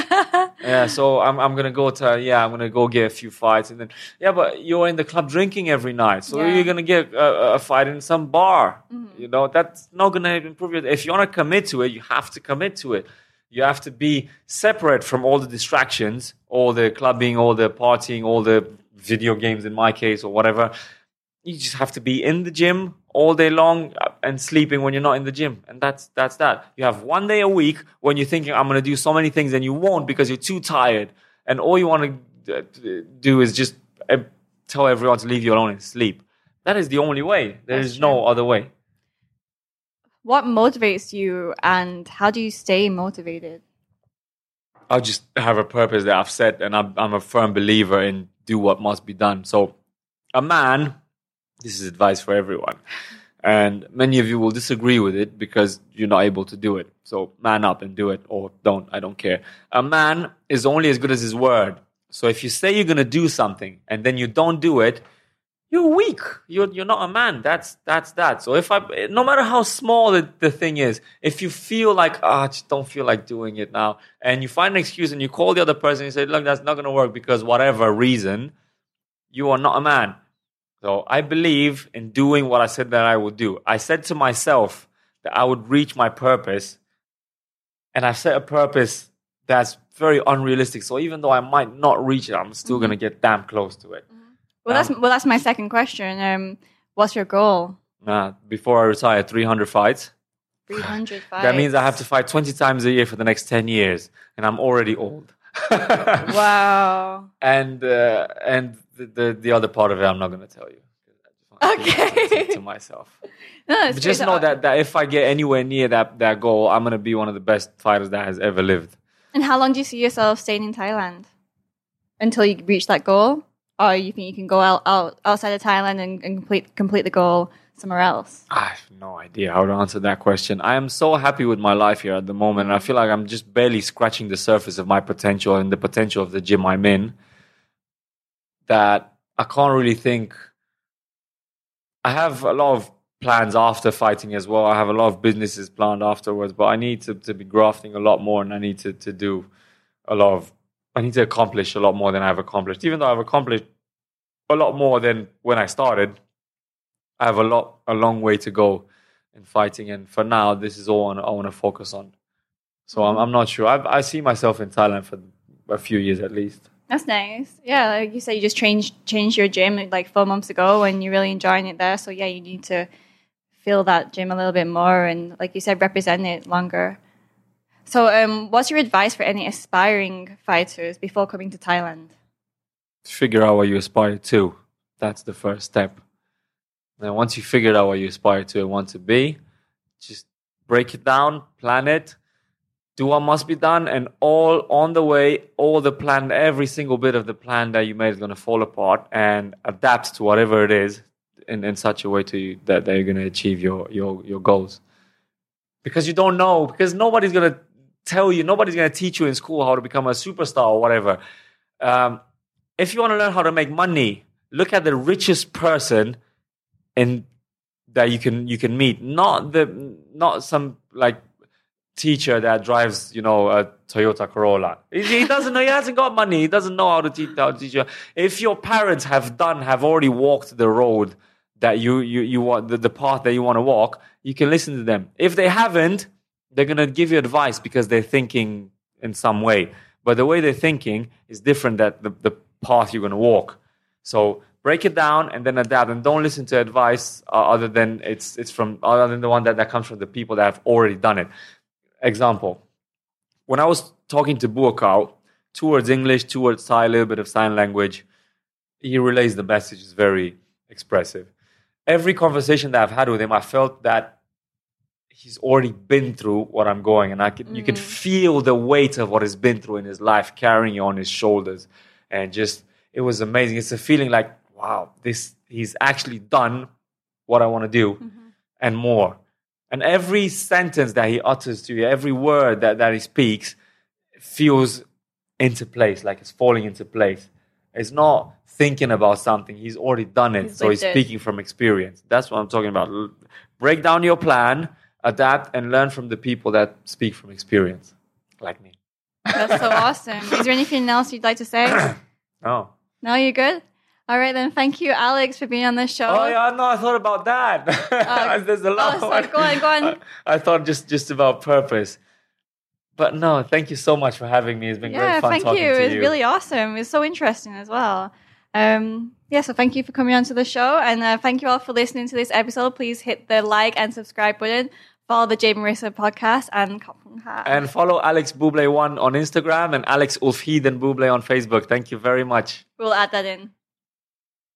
yeah, so I'm, I'm going to go to, yeah, I'm going to go get a few fights. And then, yeah, but you're in the club drinking every night. So Yeah. you're going to get a, a fight in some bar. You know, that's not going to improve you. If you want to commit to it, you have to commit to it. You have to be separate from all the distractions, all the clubbing, all the partying, all the video games in my case, or whatever. You just have to be in the gym all day long uh, and sleeping when you're not in the gym. And that's that's that. You have one day a week when you're thinking I'm going to do so many things and you won't because you're too tired. And all you want to do is just uh, tell everyone to leave you alone and sleep. That is the only way. There is no other way. What motivates you and how do you stay motivated? I just have a purpose that I've set, and I'm, I'm a firm believer in do what must be done. So, a man, this is advice for everyone, and many of you will disagree with it because you're not able to do it. So, man up and do it, or don't. I don't care. A man is only as good as his word. So, if you say you're going to do something and then you don't do it, you're weak. You're you're not a man. That's that's that. So if I, no matter how small the, the thing is, if you feel like ah, I just don't feel like doing it now, and you find an excuse and you call the other person and you say, look, that's not going to work because whatever reason, you are not a man. So I believe in doing what I said that I would do. I said to myself that I would reach my purpose, and I set a purpose that's very unrealistic. So even though I might not reach it, I'm still going to get damn close to it. Well, that's well, that's my second question. Um, what's your goal? Nah, before I retire, 300 fights. Three hundred five. That means I have to fight 20 times a year for the next 10 years, and I'm already old. Wow. and uh, and the, the the other part of it, I'm not going to tell you. I just wanna keep it Okay. to, to myself. No, But just great. know that, that if I get anywhere near that, that goal, I'm going to be one of the best fighters that has ever lived. And how long do you see yourself staying in Thailand until you reach that goal, or you think you can go out, out outside of Thailand and, and complete complete the goal somewhere else? I have no idea how to answer that question. I am so happy with my life here at the moment. I feel like I'm just barely scratching the surface of my potential and the potential of the gym I'm in. That I can't really think. I have a lot of plans after fighting as well. I have a lot of businesses planned afterwards, but I need to, to be grafting a lot more and I need to, to do a lot of, I need to accomplish a lot more than I've accomplished. Even though I've accomplished a lot more than when I started, I have a lot, a long way to go in fighting. And for now, this is all I want to focus on. So I'm, I'm not sure. I, I see myself in Thailand for a few years at least. That's nice. Yeah, like you said, you just changed changed your gym like four months ago, and you're really enjoying it there. So yeah, you need to feel that gym a little bit more, and like you said, represent it longer. So, um, what's your advice for any aspiring fighters before coming to Thailand? Figure out what you aspire to. That's the first step. And once you figure out what you aspire to and want to be, just break it down, plan it, do what must be done, and all on the way, all the plan, every single bit of the plan that you made is going to fall apart and adapt to whatever it is in, in such a way to you that, that you're going to achieve your, your, your goals. Because you don't know, because nobody's going to tell you, nobody's going to teach you in school how to become a superstar or whatever. Um, if you want to learn how to make money, look at the richest person in that you can you can meet. Not the not some like teacher that drives you know a Toyota Corolla. He, doesn't know he hasn't got money. He doesn't know how to teach how to teach you. If your parents have done have already walked the road that you you you want the, the path that you want to walk you can listen to them. If they haven't they're going to give you advice because they're thinking in some way. But the way they're thinking is different that the, the path you're going to walk. So break it down and then adapt and don't listen to advice uh, other than it's it's from other than the one that, that comes from the people that have already done it. Example when i was talking to buakaw towards english towards thai a little bit of sign language he relays the message is very expressive. Every conversation that i've had with him i felt that he's already been through what i'm going and i could you could mm. feel the weight of what he's been through in his life carrying you on his shoulders and just it was amazing it's a feeling like wow this he's actually done what i want to do mm-hmm. and more and every sentence that he utters to you every word that, that he speaks feels into place like it's falling into place It's not thinking about something. He's already done it. He's so he's it. speaking from experience. That's what I'm talking about. Break down your plan, adapt, and learn from the people that speak from experience, like me. That's so awesome. Is there anything else you'd like to say? Oh. No, you're good? All right, then. Thank you, Alex, for being on the show. Oh yeah, no, I thought about that. There's a lot. oh, sorry, go on, go on. I, I thought just just about purpose, but no. Thank you so much for having me. It's been yeah, great fun thank talking you. to It was really awesome. It was so interesting as well. Um, yeah, so thank you for coming on to the show. And uh, thank you all for listening to this episode. Please hit the like and subscribe button. Follow the Jay Marissa podcast and and follow Alex Buble one on Instagram and Alex Ulfheden Buble on Facebook. Thank you very much. We'll add that in.